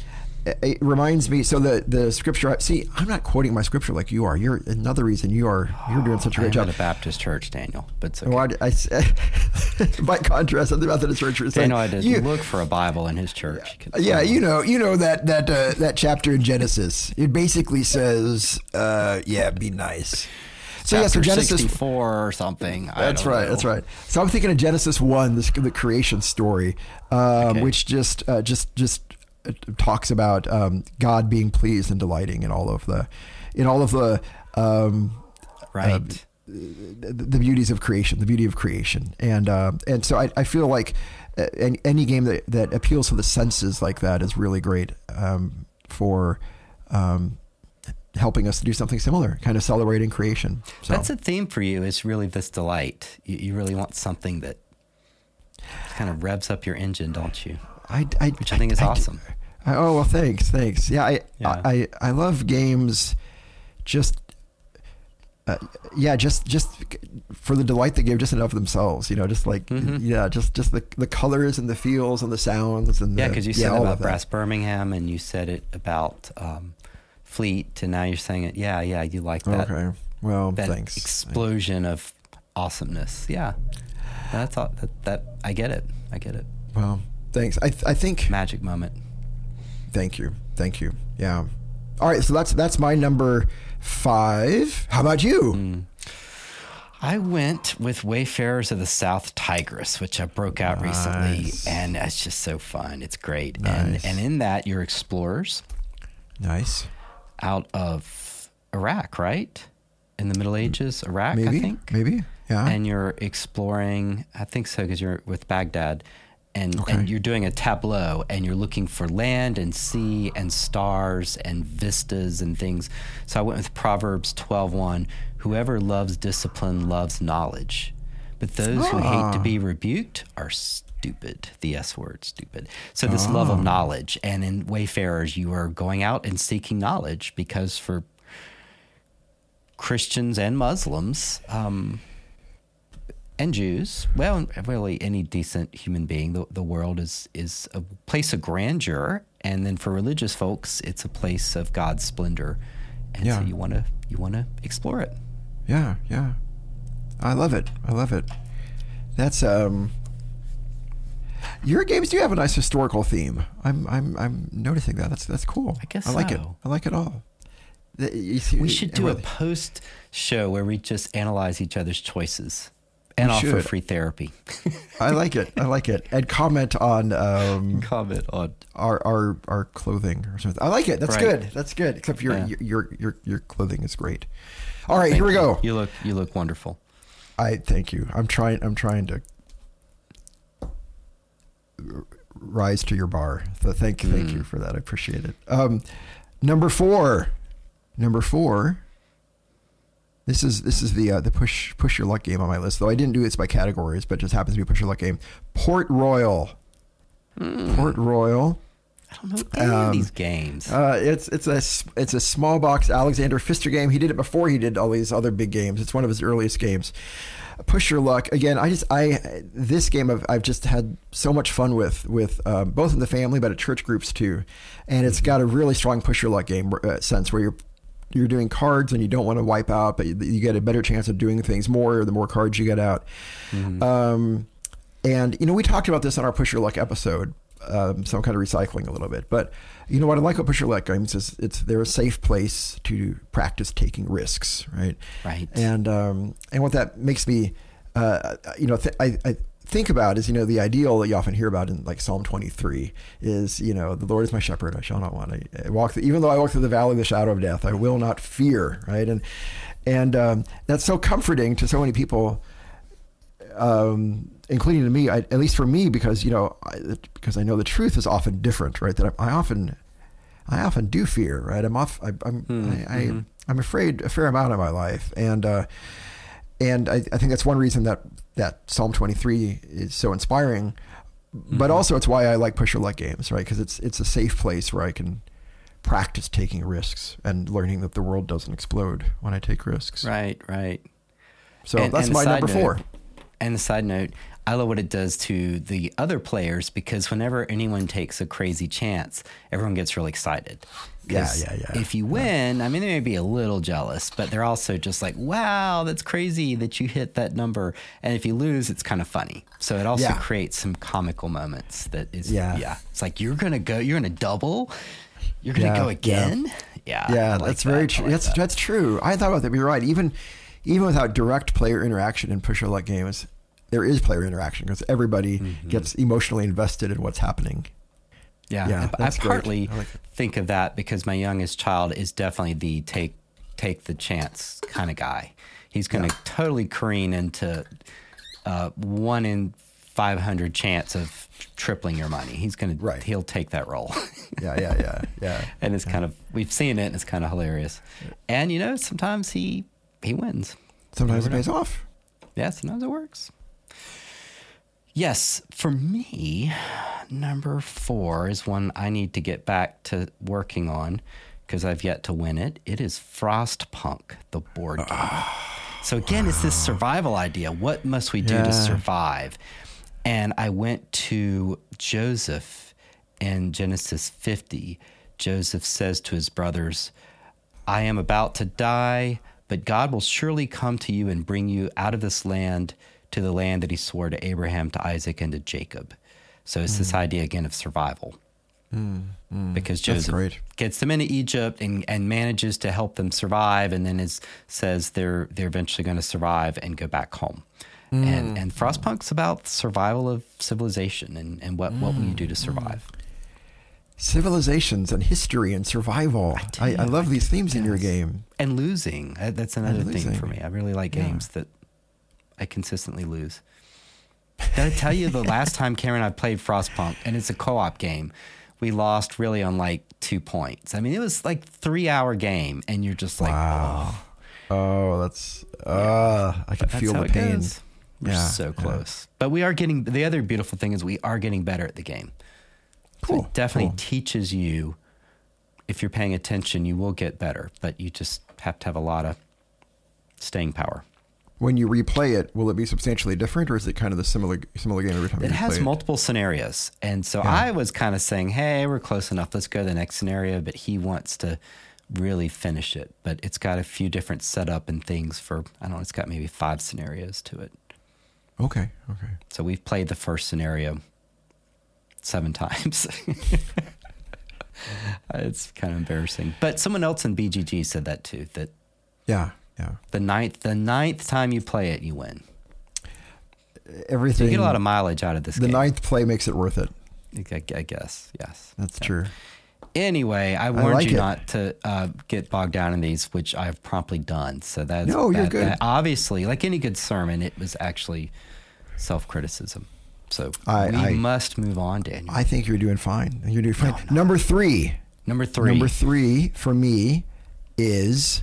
it- reminds me. So the the scripture. See, I'm not quoting my scripture like you are. You're another reason you are. You're doing such a great job. at a Baptist church, Daniel, but okay. Well, I, I- by contrast, the church is Daniel had to you- look for a Bible in his church. Yeah, you know, you know that that uh, that chapter in Genesis. It basically says, uh, "Yeah, be nice." So yeah, so Genesis four or something. That's right. know. That's right. So I'm thinking of Genesis one, this, the creation story, um, Okay. which just uh, just just uh, talks about um, God being pleased and delighting in all of the in all of the um, Right. the, the beauties of creation, the beauty of creation, and uh, and so I, I feel like uh, any, any game that, that appeals to the senses like that is really great um, for um, helping us to do something similar, kind of celebrating creation. So That's a theme for you. It's really this delight. You, you really want something that kind of revs up your engine, don't you? I, I, Which I think is do- awesome. I, oh well, thanks, thanks. Yeah, I, Yeah. I, I love games. Just, uh, yeah, just, just for the delight they give, just enough of themselves. You know, just like, Mhm. yeah, just, just the the colors and the feels and the sounds and Yeah, because you said about. Brass Birmingham, and you said it about um, Fleet, and now you're saying it. Yeah, yeah, you like that. Okay, well, That thanks. explosion of awesomeness. Yeah, that's all. That, that I get it. I get it. Well, thanks. I, I think. Magic moment. Thank you, thank you. Yeah. All right, so that's that's my number five. How about you? Hmm. I went with Wayfarers of the South Tigris, which I broke out recently, and it's just so fun. It's great, Nice. and and in that you're explorers Nice. Out of Iraq, right? In the Middle Ages, Iraq, Maybe. I think. Maybe. Yeah. and you're exploring. I think so because you're with Baghdad, and Okay. and you're doing a tableau, and you're looking for land and sea and stars and vistas and things. So I went with Proverbs 12:1. Whoever loves discipline loves knowledge, but those who hate to Ah. be rebuked are stupid. The S word, stupid. So this love of knowledge, and in Wayfarers, you are going out and seeking knowledge because for Christians and Muslims, um, and Jews, well, really any decent human being, the, the world is is a place of grandeur, and then for religious folks, it's a place of God's splendor, and Yeah. so you want to you want to explore it. Yeah, yeah. I love it. I love it. That's um your games do have a nice historical theme. I'm I'm I'm noticing that. That's that's cool. I guess I like it. I like it all. See- We should do a post show where we just analyze each other's choices and We offer should. free therapy. I like it. I like it. And comment on um, Comment on our our our clothing or something. I like it. That's Right. good. That's good. Except your Yeah. your, your your your clothing is great. All right, here we go. You look you look wonderful. I thank you. I'm trying. I'm trying to rise to your bar. So thank thank Hmm. you for that. I appreciate it. Um, number four. Number four. This is this is the uh, the push push your luck game on my list. Though I didn't do this by categories, but it just happens to be a push your luck game. Port Royal. Hmm. Port Royal. I don't know any Um, of these games. Uh, it's it's a it's a small box Alexander Pfister game. He did it before he did all these other big games. It's one of his earliest games. Push your luck again. I just I this game I've, I've just had so much fun with with um, both in the family but at church groups too, and it's got a really strong push your luck game uh, sense where you're you're doing cards and you don't want to wipe out, but you, you get a better chance of doing things more the more cards you get out. Um, and you know, we talked about this on our Push Your Luck episode, um, so I'm kind of recycling a little bit. But you know what I like about Push Your Luck games is it's they're a safe place to practice taking risks, right? Right. And um, and what that makes me, uh, you know, th- I, I think about is you know the ideal that you often hear about in like Psalm 23 is you know the Lord is my shepherd, I shall not want. I, I walk through, even though I walk through the valley of the shadow of death, I will not fear, right? And and um, that's so comforting to so many people um, including to me, I, at least for me, because you know, I, because I know the truth is often different, right? That I, I often, I often do fear, right? I'm off, I, I'm, I, I, I'm afraid a fair amount of my life, and uh, and I, I think that's one reason that that Psalm 23 is so inspiring, but also it's why I like push your luck games, right? Because it's it's a safe place where I can practice taking risks and learning that the world doesn't explode when I take risks. right, right. So And- that's and my number note- four. And the side note, I love what it does to the other players because whenever anyone takes a crazy chance, everyone gets really excited. Yeah, yeah, yeah. If you win, I mean, they may be a little jealous, but they're also just like, wow, that's crazy that you hit that number. And if you lose, it's kind of funny. So it also Yeah. creates some comical moments that is, Yeah. yeah. It's like, you're going to go, you're going to double, you're going to Yeah, go again. Yeah. Yeah, like that's very that. I true. like That's that. that's true. I thought about that. You're right. Even even without direct player interaction in push or luck games, there is player interaction because everybody Mm-hmm. gets emotionally invested in what's happening. Yeah, Yeah, I, I partly I like think of that because my youngest child is definitely the take take the chance kind of guy. He's going to totally careen into uh, one in five hundred chance of tripling your money. He's going Right. to he'll take that role. Yeah, yeah, yeah, yeah. and it's kind of we've seen it and it's kind of hilarious. And you know, sometimes he he wins. Sometimes it pays off. Yeah, sometimes it works. Yes, for me, number four is one I need to get back to working on because I've yet to win it. It is Frostpunk, the board ah. game. so again, it's this survival idea. What must we do Yeah. to survive? And I went to Joseph in Genesis 50. Joseph says to his brothers, I am about to die, but God will surely come to you and bring you out of this land to the land that he swore to Abraham, to Isaac, and to Jacob. So it's this mm. idea again of survival. Mm, mm. Because Joseph gets them into Egypt and, and manages to help them survive, and then is, says they're they're eventually going to survive and go back home. And and Frostpunk's about survival of civilization and, and what, what will you do to survive. Civilizations and history and survival. I, I, do, love these themes in your game. and losing. Uh, That's another thing for me. I really like Yeah. games that I consistently lose. Did I tell you the last time Cameron and I played Frostpunk, and it's a co-op game, we lost really on like two points. I mean, it was like three hour game, and you're just like, Wow. Oh, that's uh, I can feel the pain. goes. We're Yeah, so yeah. close. But we are getting. The other beautiful thing is we are getting better at the game. So it definitely cool. teaches you. If you're paying attention, you will get better, but you just have to have a lot of staying power. When you replay it, will it be substantially different, or is it kind of the similar similar game every time It has multiple scenarios. And so Yeah. I was kind of saying, hey, we're close enough. Let's go to the next scenario. But he wants to really finish it. But it's got a few different setup and things for, I don't know, it's got maybe five scenarios to it. Okay, okay. So we've played the first scenario seven times. it's kind of embarrassing. But someone else in BGG said that too, that Yeah, yeah. the ninth, the ninth time you play it, you win. Everything. So you get a lot of mileage out of this the game. ninth play makes it worth it. I, I guess, yes. That's true. Anyway, I warned like you it. not to uh, get bogged down in these, which I've promptly done. So that's No, you're good. that- obviously, like any good sermon, it was actually self-criticism. So I- we I- must move on, Daniel. I think you're doing fine. You're doing fine. Number three. Number three. Number three for me is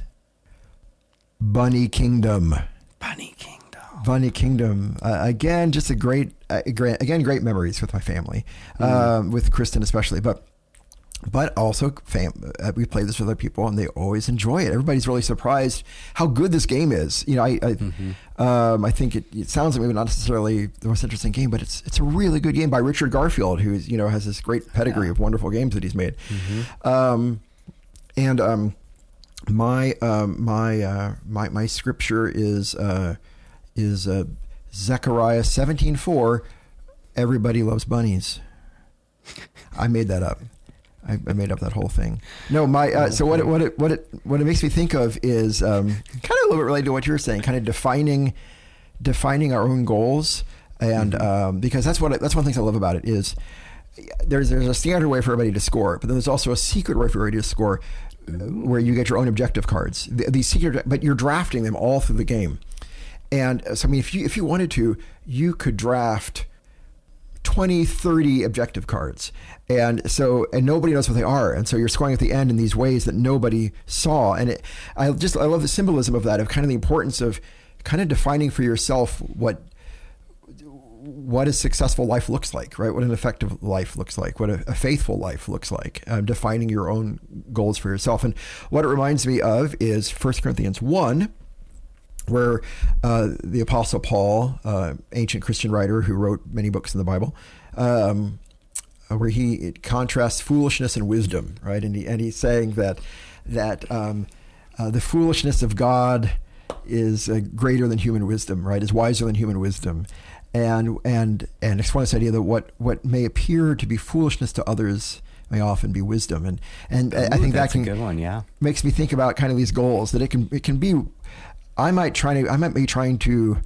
Bunny Kingdom. Bunny Kingdom. Bunny Kingdom. Uh, again, just a great, uh, great, again, great memories with my family, um, with Kristen especially. But, but also, fam- uh, we play this with other people, and they always enjoy it. Everybody's really surprised how good this game is. You know, I, I, um, I think it, it sounds like maybe not necessarily the most interesting game, but it's it's a really good game by Richard Garfield, who's you know has this great pedigree of wonderful games that he's made. Um, and um, my um, my uh, my my scripture is uh, is uh, Zechariah seventeen four. Everybody loves bunnies. I made that up. I, I made up that whole thing. No, my uh, so what it, what it what it what it makes me think of is um, kind of a little bit related to what you're saying, kind of defining defining our own goals, and um, because that's what that's one of the things I love about it is there's there's a standard way for everybody to score, but then there's also a secret way for everybody to score, uh, where you get your own objective cards. The- These secret, but you're drafting them all through the game, and uh, so I mean, if you if you wanted to, you could draft 20 30 objective cards and so and nobody knows what they are and so you're scoring at the end in these ways that nobody saw and it i just i love the symbolism of that of kind of the importance of kind of defining for yourself what what a successful life looks like, right? What an effective life looks like, what a, a faithful life looks like, um, defining your own goals for yourself. And what it reminds me of is 1 Corinthians 1, where uh, the Apostle Paul, uh, ancient Christian writer who wrote many books in the Bible, um, uh, where he it contrasts foolishness and wisdom, right? And, he, and he's saying that that um, uh, the foolishness of God is uh, greater than human wisdom, right? Is wiser than human wisdom, and and and explain this idea that what what may appear to be foolishness to others may often be wisdom, and and I Ooh, think that can a good one. Yeah. makes me think about kind of these goals that it can it can be I might try to I might be trying to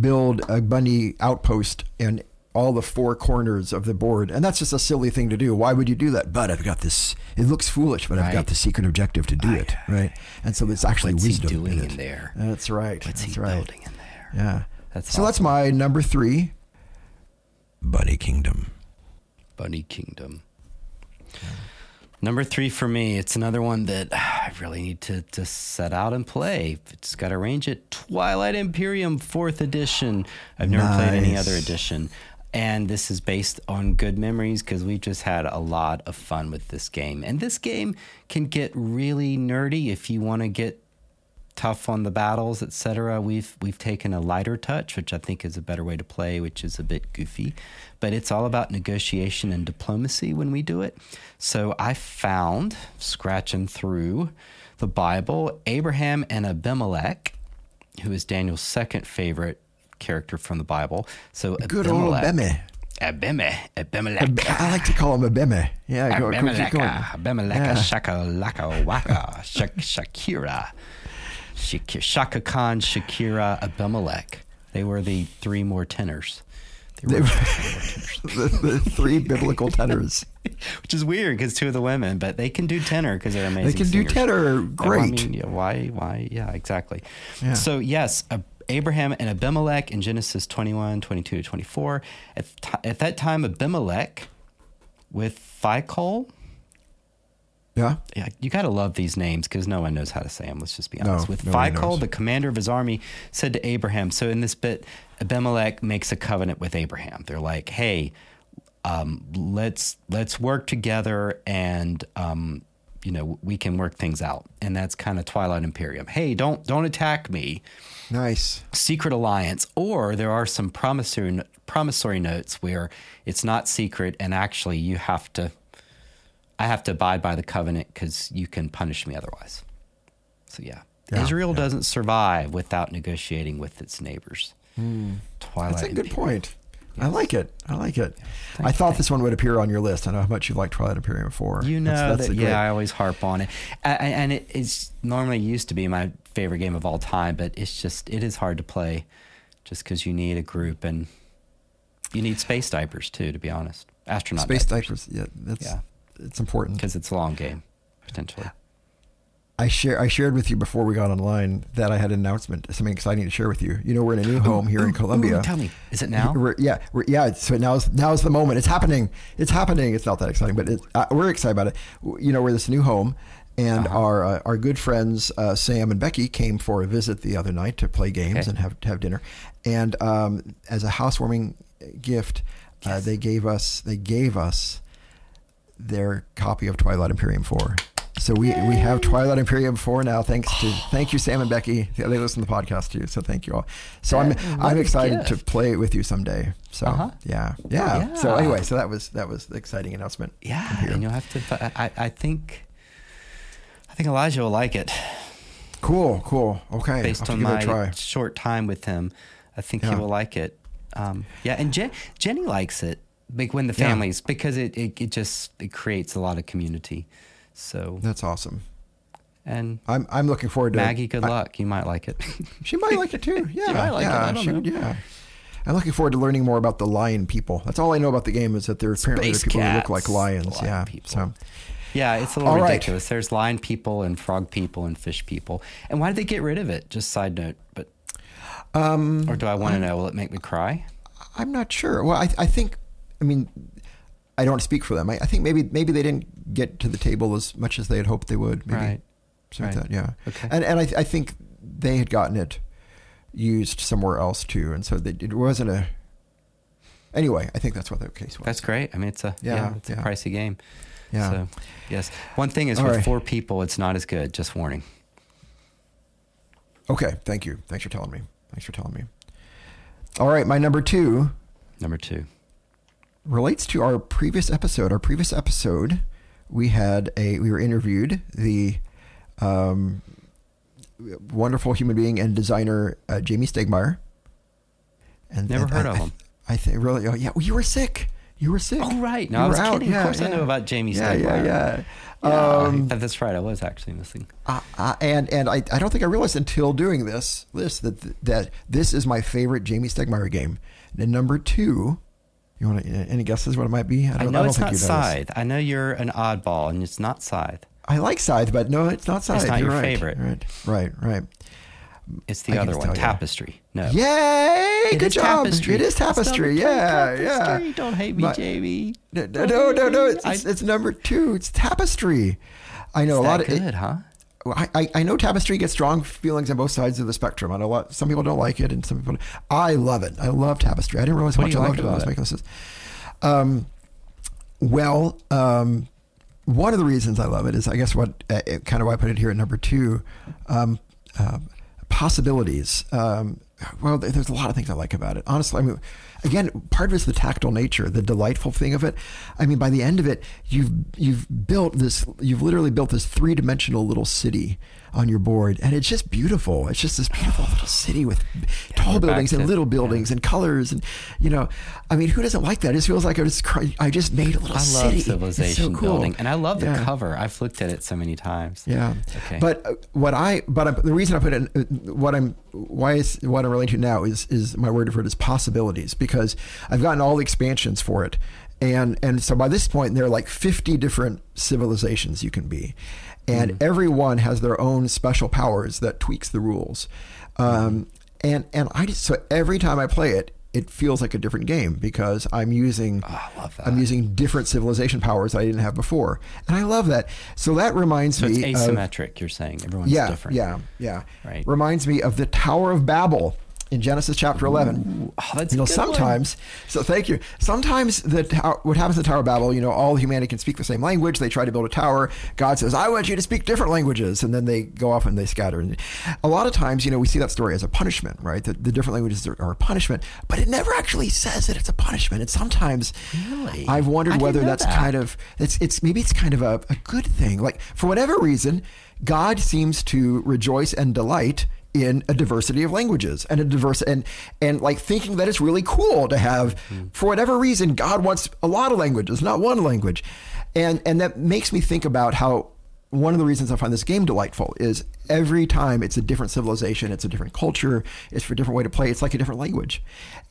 build a bunny outpost in all the four corners of the board, and that's just a silly thing to do. Why would you do that? But I've got this. It looks foolish, but I've got the secret objective to do it, right? And so it's actually What's he doing in in there? That's right. What's that's he right. building in there? Yeah. That's so that's my number three. Bunny Kingdom. Bunny Kingdom. Number three for me, it's another one that I really need to, to set out and play. It's got to range it. Twilight Imperium Fourth Edition. I've never played any other edition, and this is based on good memories because we've just had a lot of fun with this game. And this game can get really nerdy if you want to get tough on the battles, etc. We've we've taken a lighter touch, which I think is a better way to play, which is a bit goofy, but it's all about negotiation and diplomacy when we do it. So I found scratching through the Bible Abraham and Abimelech, who is Daniel's second favorite character from the Bible. So Good old Abimelech- Abeme. Abimelech, Abimelech. I like to call him Abeme. Yeah, go, go, keep Abimelech, going. Ah, Abimelech, Yeah. Shaka Laka Waka, Shak- Shakira, Shak- Chaka Khan, Shakira, Abimelech. They were the three more tenors. They were, the, the three biblical tenors. which is weird because two of the women, but they can do tenor because they're amazing. They can do singers. tenor Oh, I great. mean, yeah, why? Why? Yeah, exactly. Yeah. So yes, uh, Abraham and Abimelech in Genesis 21, 22 to 24. At, at that time, Abimelech with Phicol, Yeah. yeah, you got to love these names because no one knows how to say them. Let's just be No, honest. With nobody Phicol, the commander of his army, said to Abraham. So in this bit, Abimelech makes a covenant with Abraham. They're like, "Hey, um, let's let's work together, and um, you know we can work things out." And that's kind of Twilight Imperium. Hey, don't don't attack me. Nice. Secret alliance, or there are some promissory promissory notes where it's not secret, and actually you have to. I have to abide by the covenant because you can punish me otherwise. So yeah, Yeah, Israel yeah. doesn't survive without negotiating with its neighbors. Twilight. That's a good point. I like it. I like it. I thought this one would appear on your list. I know how much you like Twilight Imperium 4. You know That's- that's that, great- yeah, I always harp on it, and it is normally used to be my favorite game of all time, but it's just it is hard to play, just because you need a group and you need space diapers too. To be honest, astronaut Space diapers diapers. Yeah, that's Yeah. it's important. because it's a long game potentially. I share I shared with you before we got online that I had an announcement, something exciting to share with you. You know, we're in a new home here in Columbia. Ooh, tell me, is it now? We're, yeah, we're, yeah. So now's now's the moment. It's happening. It's happening. It's not that exciting, but it, uh, we're excited about it. You know, we're this new home, and Uh-huh. our uh, our good friends uh, Sam and Becky came for a visit the other night to play games Okay. and have have dinner. And um, as a housewarming gift, uh, Yes. they gave us they gave us their copy of Twilight Imperium four. So we, we have Twilight Imperium four now. Thanks to thank you Sam and Becky. They listen to the podcast too. So thank you all. So I'm I'm a excited to play it with you someday. So Uh-huh. yeah, yeah, So Yeah. anyway, so that was that was the exciting announcement. Yeah, and you'll have to. I, I think, I think Elijah will like it Cool, cool. Okay, based on give it a my short time with him. I think Yeah. he will like it. Um, yeah, and Je- Jenny likes it. Like when the Yeah. families because it, it it just it creates a lot of community. So That's awesome. and I'm I'm looking forward to Maggie, good I- luck. You might like it. She might like it too. Yeah, might like it, yeah, I don't she, know. Yeah. I'm looking forward to learning more about the lion people. That's all I know about the game is that there apparently are Space people who look like lions. lion yeah. people. So yeah, it's a little All right. ridiculous. There's lion people and frog people and fish people. And why did they get rid of it? Just side note, but um, or do I want to know? Will it make me cry? I'm not sure. Well, I, I think, I mean, I don't speak for them. I, I think maybe maybe they didn't get to the table as much as they had hoped they would. Maybe Right. Right. that. Yeah. Okay. And and I, I think they had gotten it used somewhere else too, and so they, it wasn't a. Anyway, I think that's what the case was. That's great. I mean, it's a yeah, Yeah, it's a yeah. pricey game. Yeah. So, yes. One thing is All with right. four people, it's not as good. Just warning. Okay. Thank you. Thanks for telling me. Thanks for telling me. All right, my number two Number two. relates to our previous episode. Our previous episode, we had a we were interviewed the um, wonderful human being and designer uh, Jamey Stegmaier. And Never and heard I, of I- him. I think really. Oh yeah, well, you were sick. You were sick. Oh right. No, You I was out. kidding. Yeah, of course, I yeah. know about Jamey Yeah, Stegmaier. yeah, yeah. Um, that's right. I was actually missing. Uh, uh, and and I, I don't think I realized until doing this list that that this is my favorite Jamey Stegmaier game. And number two, you want to, any guesses what it might be? I, don't, I know I it's not Scythe. I know you're an oddball, and it's not Scythe. I like Scythe, but no, it's not Scythe. It's not you're your right. favorite. Right, right, right. It's the I other one, Tapestry. No. Yay! It Good job. Tapestry. It is Tapestry. Yeah, tapestry. yeah. Don't hate me, but, Jamey. No, no, no, no. It's, it's, it's, number two. It's Tapestry. I know is a lot of good, it, huh? I, I know Tapestry gets strong feelings on both sides of the spectrum. I know what some people don't like it, and some people. I love it. I love Tapestry. I didn't realize how much I loved it when I was making this. Um, well, um, one of the reasons I love it is, I guess, what uh, kind of why I put it here at number two. Um, uh, possibilities. Um, well, there's a lot of things I like about it. Honestly, I mean, again, part of it's the tactile nature, the delightful thing of it. I mean, by the end of it, you've you've built this, you've literally built this three dimensional little city on your board, and it's just beautiful. It's just this beautiful little city with tall buildings and little buildings yeah. and colors, and you know, I mean, who doesn't like that? It just feels like I just I just made a little I city. love civilization so cool. building, and I love the yeah. cover. I've looked at it so many times. Yeah. Okay. But uh, what I but I, the reason I put it, in, uh, what I'm why is what I'm relating to now is is my word for it is possibilities because I've gotten all the expansions for it, and and so by this point there are like 50 different civilizations you can be and mm. everyone has their own special powers that tweaks the rules. Um, and and I just, so every time I play it, it feels like a different game because I'm using oh, I'm using different civilization powers I didn't have before, and I love that. So that reminds so me. It's asymmetric. Of, you're saying everyone's yeah, different. Yeah, yeah, Right. Reminds me of the Tower of Babel in Genesis chapter 11. Ooh, oh, that's you know, sometimes, one. so thank you. Sometimes the what happens in the Tower of Babel, you know, all humanity can speak the same language. They try to build a tower. God says, I want you to speak different languages. And then they go off and they scatter. And a lot of times, you know, we see that story as a punishment, right? The, the different languages are, are, a punishment, but it never actually says that it's a punishment. And sometimes really? I've wondered whether that's that. kind of, it's, it's maybe it's kind of a, a good thing. Like for whatever reason, God seems to rejoice and delight in a diversity of languages and a diverse and and like thinking that it's really cool to have mm. for whatever reason God wants a lot of languages, not one language. And and that makes me think about how one of the reasons I find this game delightful is every time it's a different civilization, it's a different culture, it's for a different way to play. It's like a different language,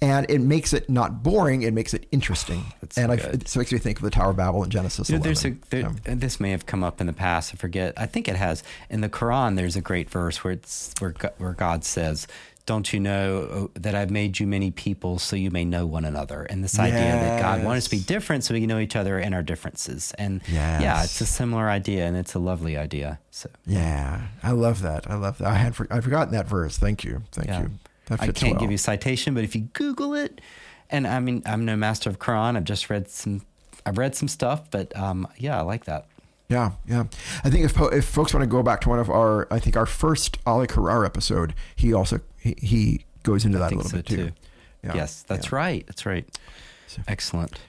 and it makes it not boring. It makes it interesting. And so, I, it makes me think of the Tower of Babel and Genesis. You know, there's a, there, This may have come up in the past. I forget. I think it has. In the Quran, there's a great verse where it's where where God says, don't you know uh, that I've made you many people so you may know one another? And this idea that God wanted us to be different so we can know each other and our differences. And yes. yeah, it's a similar idea and it's a lovely idea. So yeah, I love that. I love that. I had for, I'd forgotten that verse. Thank you. Thank yeah. you. I can't well. give you a citation, but if you Google it, and I mean, I'm no master of Quran. I've just read some, I've read some stuff, but um, yeah, I like that. Yeah, yeah. I think if if folks want to go back to one of our, I think our first Ali Carrara episode, he also he, he goes into that a little so bit too. too. Yeah. Yes, that's yeah. right. That's right. So. Excellent.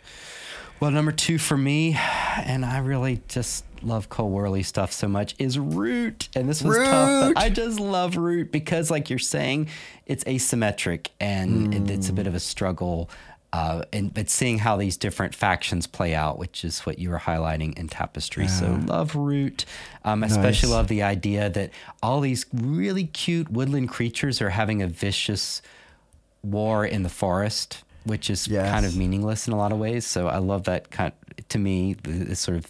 Well, number two for me, and I really just love Cole Wehrle stuff so much, is Root. And this was Root. tough, I just love Root because, like you're saying, it's asymmetric and mm. it's a bit of a struggle uh, and but seeing how these different factions play out, which is what you were highlighting in Tapestry. Yeah. So love Root. Um, especially nice. love the idea that all these really cute woodland creatures are having a vicious war in the forest, which is yes. kind of meaningless in a lot of ways. So I love that kind. Of, to me, this sort of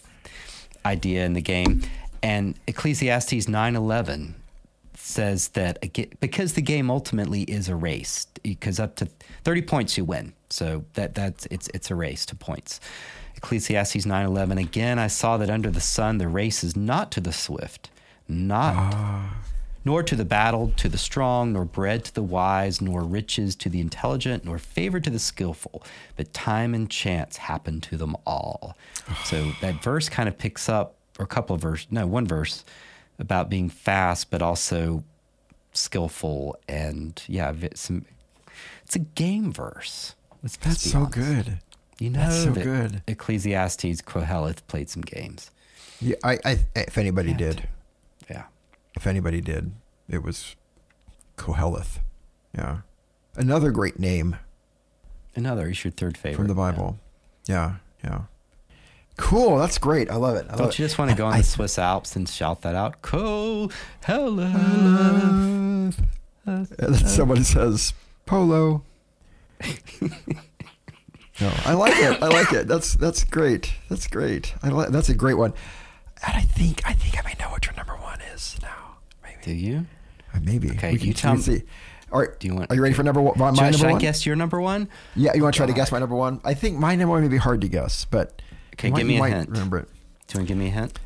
idea in the game. And Ecclesiastes nine eleven says that because the game ultimately is a race, because up to thirty points you win so that that's it's it's a race to points. Ecclesiastes 9:11 again I saw that under the sun the race is not to the swift, not ah. nor to the battle to the strong, nor bread to the wise, nor riches to the intelligent, nor favor to the skillful, but time and chance happen to them all. so that verse kind of picks up or a couple of verse, no, one verse about being fast but also skillful and yeah, some it's a game verse. Let's That's so honest. good. You know, That's so good. Ecclesiastes Koheleth played some games. Yeah, I, I if anybody did, yeah, if anybody did, it was Koheleth. Yeah, another great name. Another is your third favorite from the Bible. Yeah, yeah. yeah. Cool. That's great. I love it. I Don't it. you just want to go on I- the Swiss Alps and shout that out? Cool. Hello. And then somebody says polo. no, I like it. I like it. That's that's great. That's great. I like. That's a great one. And I think I think I may know what your number one is now. Maybe. Do you? Uh, Maybe. Okay, We can- you we tell can me- see. All right. Do you want- Are you ready for number one? My Should, I- number should I one. guess your number one? Yeah, you want to try to guess my number one? I think my number one may be hard to guess, but Okay, you might- give me a hint. Remember it. Do you want to give me a hint?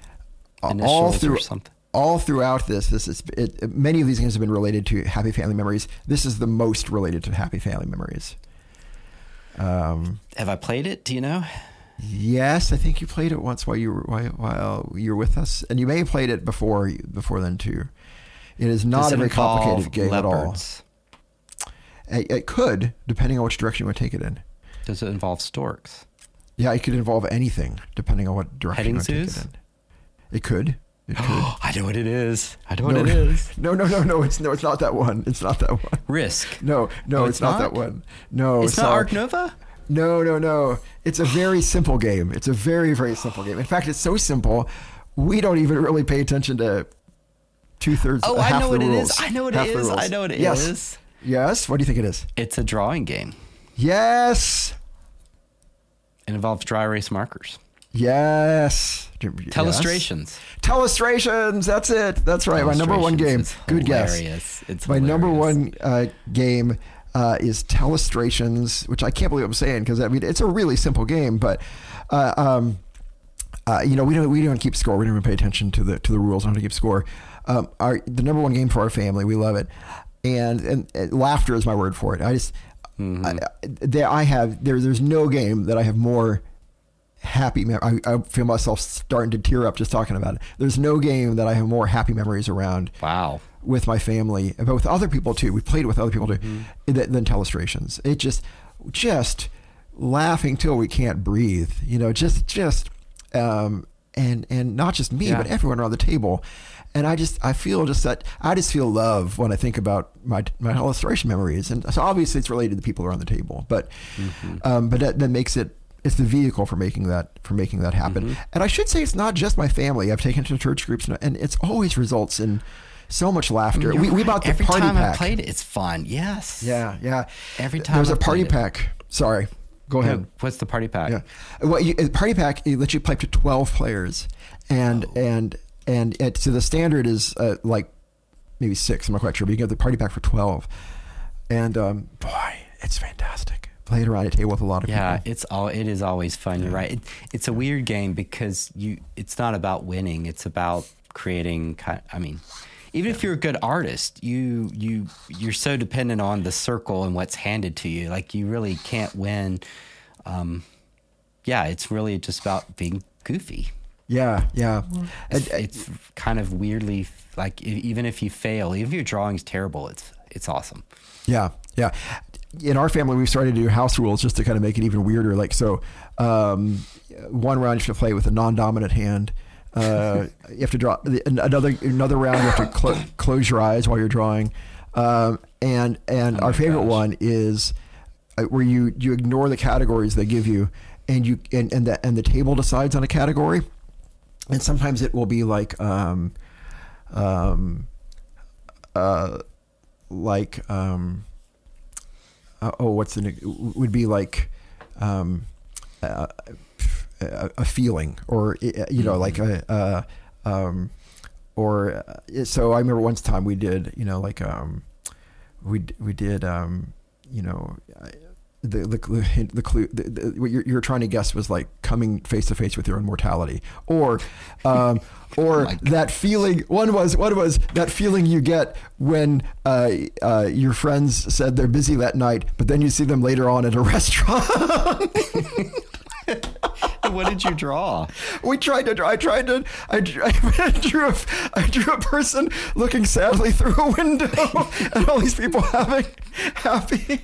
all Initials through or something? All throughout this, this is it, many of these games have been related to happy family memories. This is the most related to happy family memories. Um, Have I played it? Do you know? yes, I think you played it once while you were while, while you were with us, and you may have played it before before then too. It is not a very complicated game at all. It, it could, depending on which direction you want to take it in. Does it involve storks? Yeah, it could involve anything, depending on what direction Petting you want to take it in. It could. It. I know what it is. I know no, what it is. No, no, no, no. It's no. It's not that one. It's not that one. Risk. No, no, it's, it's not? not? that one. No, It's not sorry. Ark Nova? No, no, no. It's a very simple game. It's a very, very simple game. In fact, it's so simple, we don't even really pay attention to two thirds. Oh, I know what it rules. is. I know what it Half the is. I know what it yes. is. Yes. What do you think it is? It's a drawing game. Yes. It involves dry erase markers. Yes. Yes. Telestrations. Telestrations. That's it. That's right. My number one game. Telestrations Good guess. hilarious. It's My number one uh, game uh, is Telestrations, which I can't believe I'm saying because I mean it's a really simple game, but uh, um, uh, you know we don't we don't keep score. We don't even pay attention to the to the rules on how to keep score. Um, our the number one game for our family. We love it, and and, and laughter is my word for it. I just Mm-hmm. I, there I have there there's no game that I have more happy. Mem- I, I feel myself starting to tear up just talking about it. There's no game that I have more happy memories around Wow. with my family, but with other people too. We played with other people too, than, than Telestrations. It just, just laughing till we can't breathe. You know, just, just, um, and and not just me, Yeah. but everyone around the table. And I just, I feel just that, I just feel love when I think about my my Telestration memories. And so obviously it's related to the people around the table, but, um, but that, that makes it. It's the vehicle for making that for making that happen. And I should say it's not just my family. I've taken it to church groups, and, and it's always results in so much laughter. You're we, we right. bought the Every party time pack. I played it, it's fun. Yes. Yeah, yeah. Every time there's a I've party played it. pack. Sorry, go ahead. What's the party pack? Yeah, well, you, the party pack it lets you play up to twelve players, and and and it, so the standard is uh, like maybe six. I'm not quite sure, but you get the party pack for twelve, and um, boy, it's fantastic. Play it around a table with a lot of Yeah, people. it's all. It is always fun. You're right. It, it's a weird game because you. It's not about winning. It's about creating. I mean, even if you're a good artist, you you you're so dependent on the circle and what's handed to you. Like you really can't win. Um, yeah, it's really just about being goofy. Yeah, yeah. It's, And- it's kind of weirdly like even if you fail, even if your drawing's terrible, it's it's awesome. Yeah, yeah. In our family, we've started to do house rules just to kind of make it even weirder. Like, so um, one round you have to play with a non-dominant hand. Uh, you have to draw another another round. You have to clo- close your eyes while you're drawing. Um, and and Oh our favorite gosh. one is uh, where you you ignore the categories they give you, and you and and the and the table decides on a category. And sometimes it will be like um, um, uh, like um, uh, oh, what's the would be like um, uh, a, a feeling, or you know, like a. Uh, um, or uh, so I remember once time we did, you know, like um, we we did, um, you know, the the clue, the clue the, the, what you're, you're trying to guess was like coming face to face with your own mortality, or um, or my that feeling. One was one was that feeling you get when uh, uh, your friends said they're busy that night, but then you see them later on at a restaurant. what did you draw? We tried to. draw. I tried to. I, drew- I drew. A, I drew a person looking sadly through a window, and all these people having happy.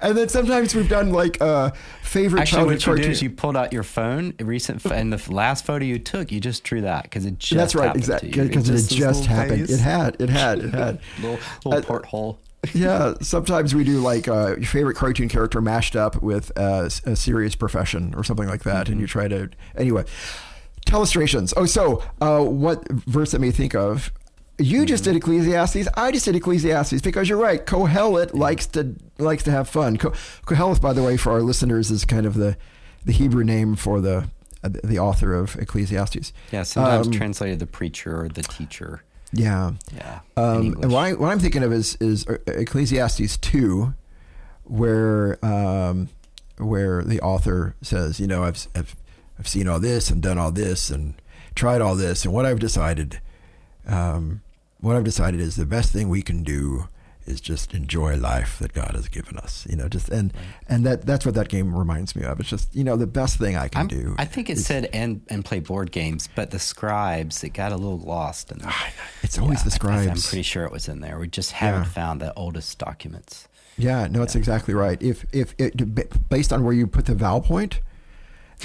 And then sometimes we've done like uh, favorite Actually, childhood what you did is you pulled out your phone, recent, and the last photo you took, you just drew that because it just That's right, happened exactly, because it, this just happened. face, It had. It had. It had. little, little Uh, porthole. yeah, sometimes we do like uh, your favorite cartoon character mashed up with a, a serious profession or something like that, and you try to anyway. Telestrations. Oh, so uh, what verse I may think of? You just did Ecclesiastes. I just did Ecclesiastes because you're right. Kohelet likes to likes to have fun. Ko- Kohelet, by the way, for our listeners, is kind of the the Hebrew name for the uh, the author of Ecclesiastes. Yeah, sometimes Um, translated the preacher or the teacher. Yeah. Yeah. Um, and what, I, what I'm thinking of is is Ecclesiastes two, where um, where the author says, you know, I've, I've I've seen all this and done all this and tried all this, and what I've decided, um, what I've decided is the best thing we can do is just enjoy life that God has given us. You know, just and and that that's what that game reminds me of. It's just you know the best thing I can I'm- do. I think it said and and play board games, but the scribes it got a little lost. In it's always the scribes. I'm pretty sure it was in there. We just haven't Yeah. found the oldest documents. Yeah, no, it's exactly right. If if it based on where you put the vowel point,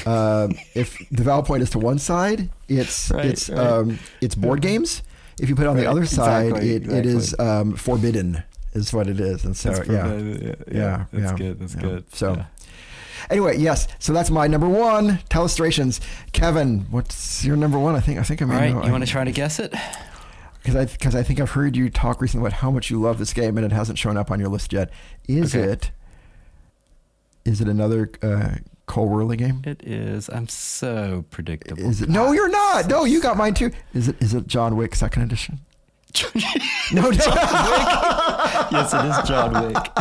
um, if the vowel point is to one side, it's Right, it's right. um, it's board games. If you put it on the other side, exactly, it, it is um, forbidden, is what it is. And so That's yeah. Yeah, yeah, that's yeah, good, that's yeah. good, So yeah. anyway, yes. So that's my number one. Telestrations. Kevin, what's your number one? I think I think I All may right, know. you want to try to guess it? because I because I think I've heard you talk recently about how much you love this game and it hasn't shown up on your list yet. Is Okay. it? Is it another uh, Cole Wehrle game? It is. I'm so predictable. Is it? No, you're not. No, you got mine too. Is it? Is it John Wick Second Edition? No, no. yes, it is John Wick.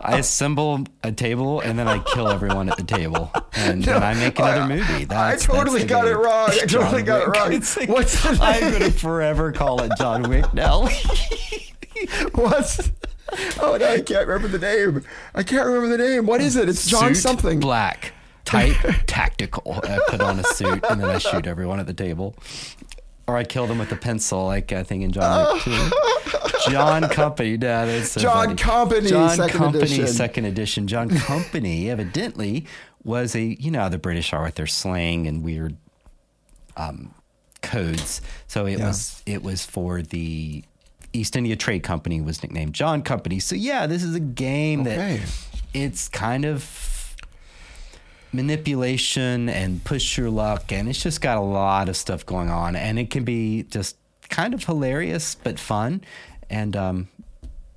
I assemble a table and then I kill everyone at the table, and then I make another movie. That's, totally that's the got it wrong. I John totally got it Wick. wrong. It's like- What's the I'm gonna forever call it John Wick now. What's? Oh no, I can't remember the name. I can't remember the name. What is it? It's John Suit something. Black, tight, tactical. I put on a suit and then I shoot everyone at the table. Or I kill them with a pencil, like I think in John Wick 2. John Company, yeah, that's so John funny. Company, John second Company, edition. second edition. John Company, evidently, was a you know how the British are with their slang and weird um, codes. So it Yeah. was it was for the East India Trade Company was nicknamed John Company. So yeah, this is a game Okay. that it's kind of manipulation and push your luck and it's just got a lot of stuff going on and it can be just kind of hilarious but fun and um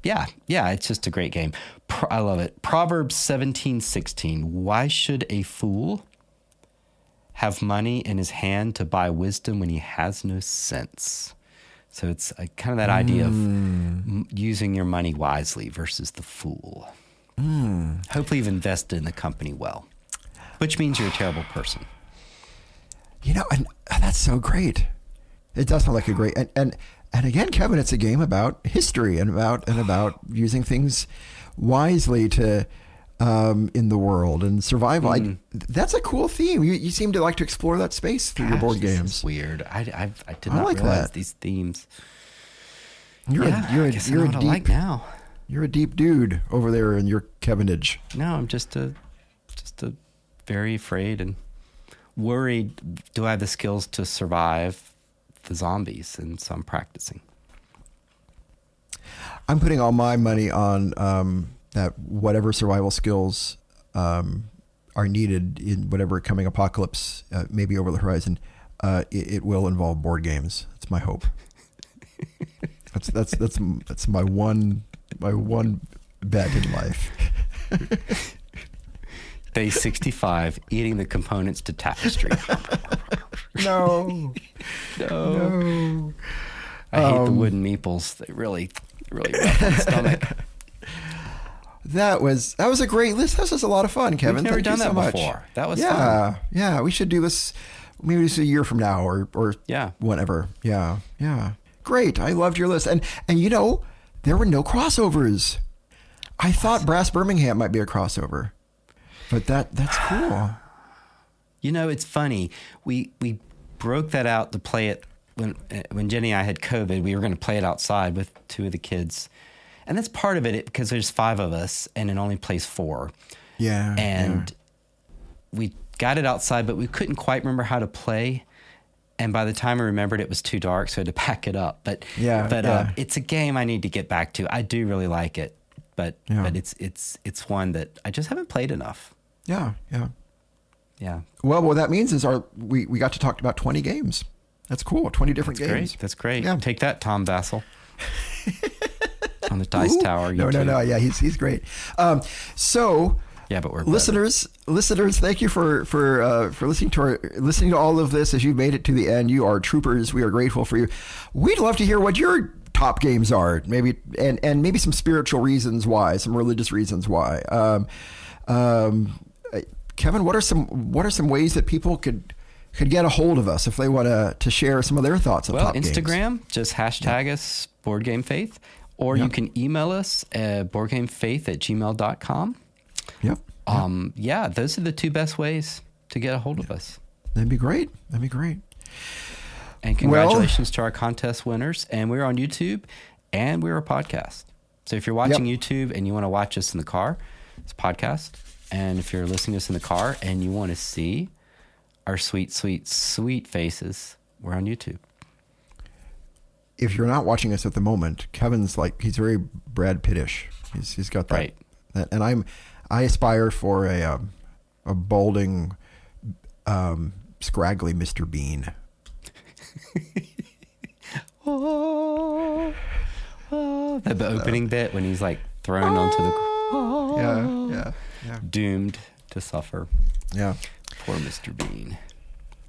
yeah yeah it's just a great game. Pro- i love it. Proverbs 17 16 why should a fool have money in his hand to buy wisdom when he has no sense? So it's uh kind of that idea of m- using your money wisely versus the fool. Hopefully you've invested in the company well which means you're a terrible person You know, and that's so great. It does sound like a great and and and again, Kevin, it's a game about history and about and about using things wisely to um, in the world and survival. I, that's a cool theme. You, you seem to like to explore that space through your board games. weird I, I, I did I not like realize that. these themes You're yeah, a, you're I a, you're a deep like now you're a deep dude over there in your Kevinage. no i'm just a very afraid and worried do i have the skills to survive the zombies and so i'm practicing I'm putting all my money on um, that whatever survival skills um, are needed in whatever coming apocalypse uh, maybe over the horizon. Uh, it, it will involve board games. That's my hope. that's that's that's that's my one my one bet in life. day 65 eating the components to tapestry No, no. i hate the Um, wooden meeples they really really rough on the stomach That was that was a great list. That was a lot of fun, Kevin. We've never Thank done you so that much. before. That was yeah, yeah. We should do this maybe just a year from now or or Yeah. whatever. Yeah, yeah. Great. I loved your list, and and you know there were no crossovers. I thought Brass Birmingham might be a crossover, but that that's cool. You know, it's funny. We we broke that out to play it when uh, when Jenny and I had COVID. We were going to play it outside with two of the kids, and that's part of it because there's five of us and it only plays four. Yeah, and we got it outside, but we couldn't quite remember how to play. And by the time I remembered, it was too dark, so I had to pack it up. But Yeah, but yeah. Uh, it's a game I need to get back to. I do really like it. but Yeah. but it's it's it's one that I just haven't played enough. Yeah, yeah. Yeah, Well, what that means is our we, we got to talk about 20 games. That's cool. 20 different that's games. great. That's great. Yeah. Take that, Tom Vasel. on the Dice Ooh. Tower. No, no, no. Yeah, he's he's great. Um, so Yeah, but we're better. listeners, listeners, thank you for for uh, for listening to our listening to all of this. As you made it to the end, you are troopers. We are grateful for you. We'd love to hear what your top games are, maybe and and maybe some spiritual reasons why, some religious reasons why. Um, um, Kevin, what are some what are some ways that people could could get a hold of us if they want to to share some of their thoughts on Well, top games? Instagram, just hashtag us Board Game Faith, or Yeah. you can email us at boardgamefaith at gmail.com. Yep, Um, yeah, those are the two best ways to get a hold of us. that'd be great. That'd be great. And Well- congratulations to our contest winners. And we're on YouTube and we're a podcast. So if you're watching Yep. YouTube and you want to watch us in the car, it's a podcast. And if you're listening to us in the car and you want to see our sweet, sweet, sweet faces, we're on YouTube. if you're not watching us at the moment, Kevin's like he's very Brad Pittish. He's he's got that, Right. that and I'm I aspire for a um, a balding, um, scraggly Mr. Bean. Oh, oh. The, the opening bit when he's like thrown onto the Yeah, yeah, yeah, doomed to suffer. yeah. Poor Mr. Bean.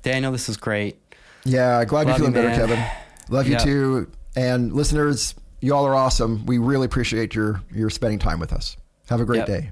Daniel, this is great. Yeah, glad Love you're feeling you, better. Kevin. Love you Yeah. too. And listeners, y'all are awesome. We really appreciate your your spending time with us. Have a great Yep. day.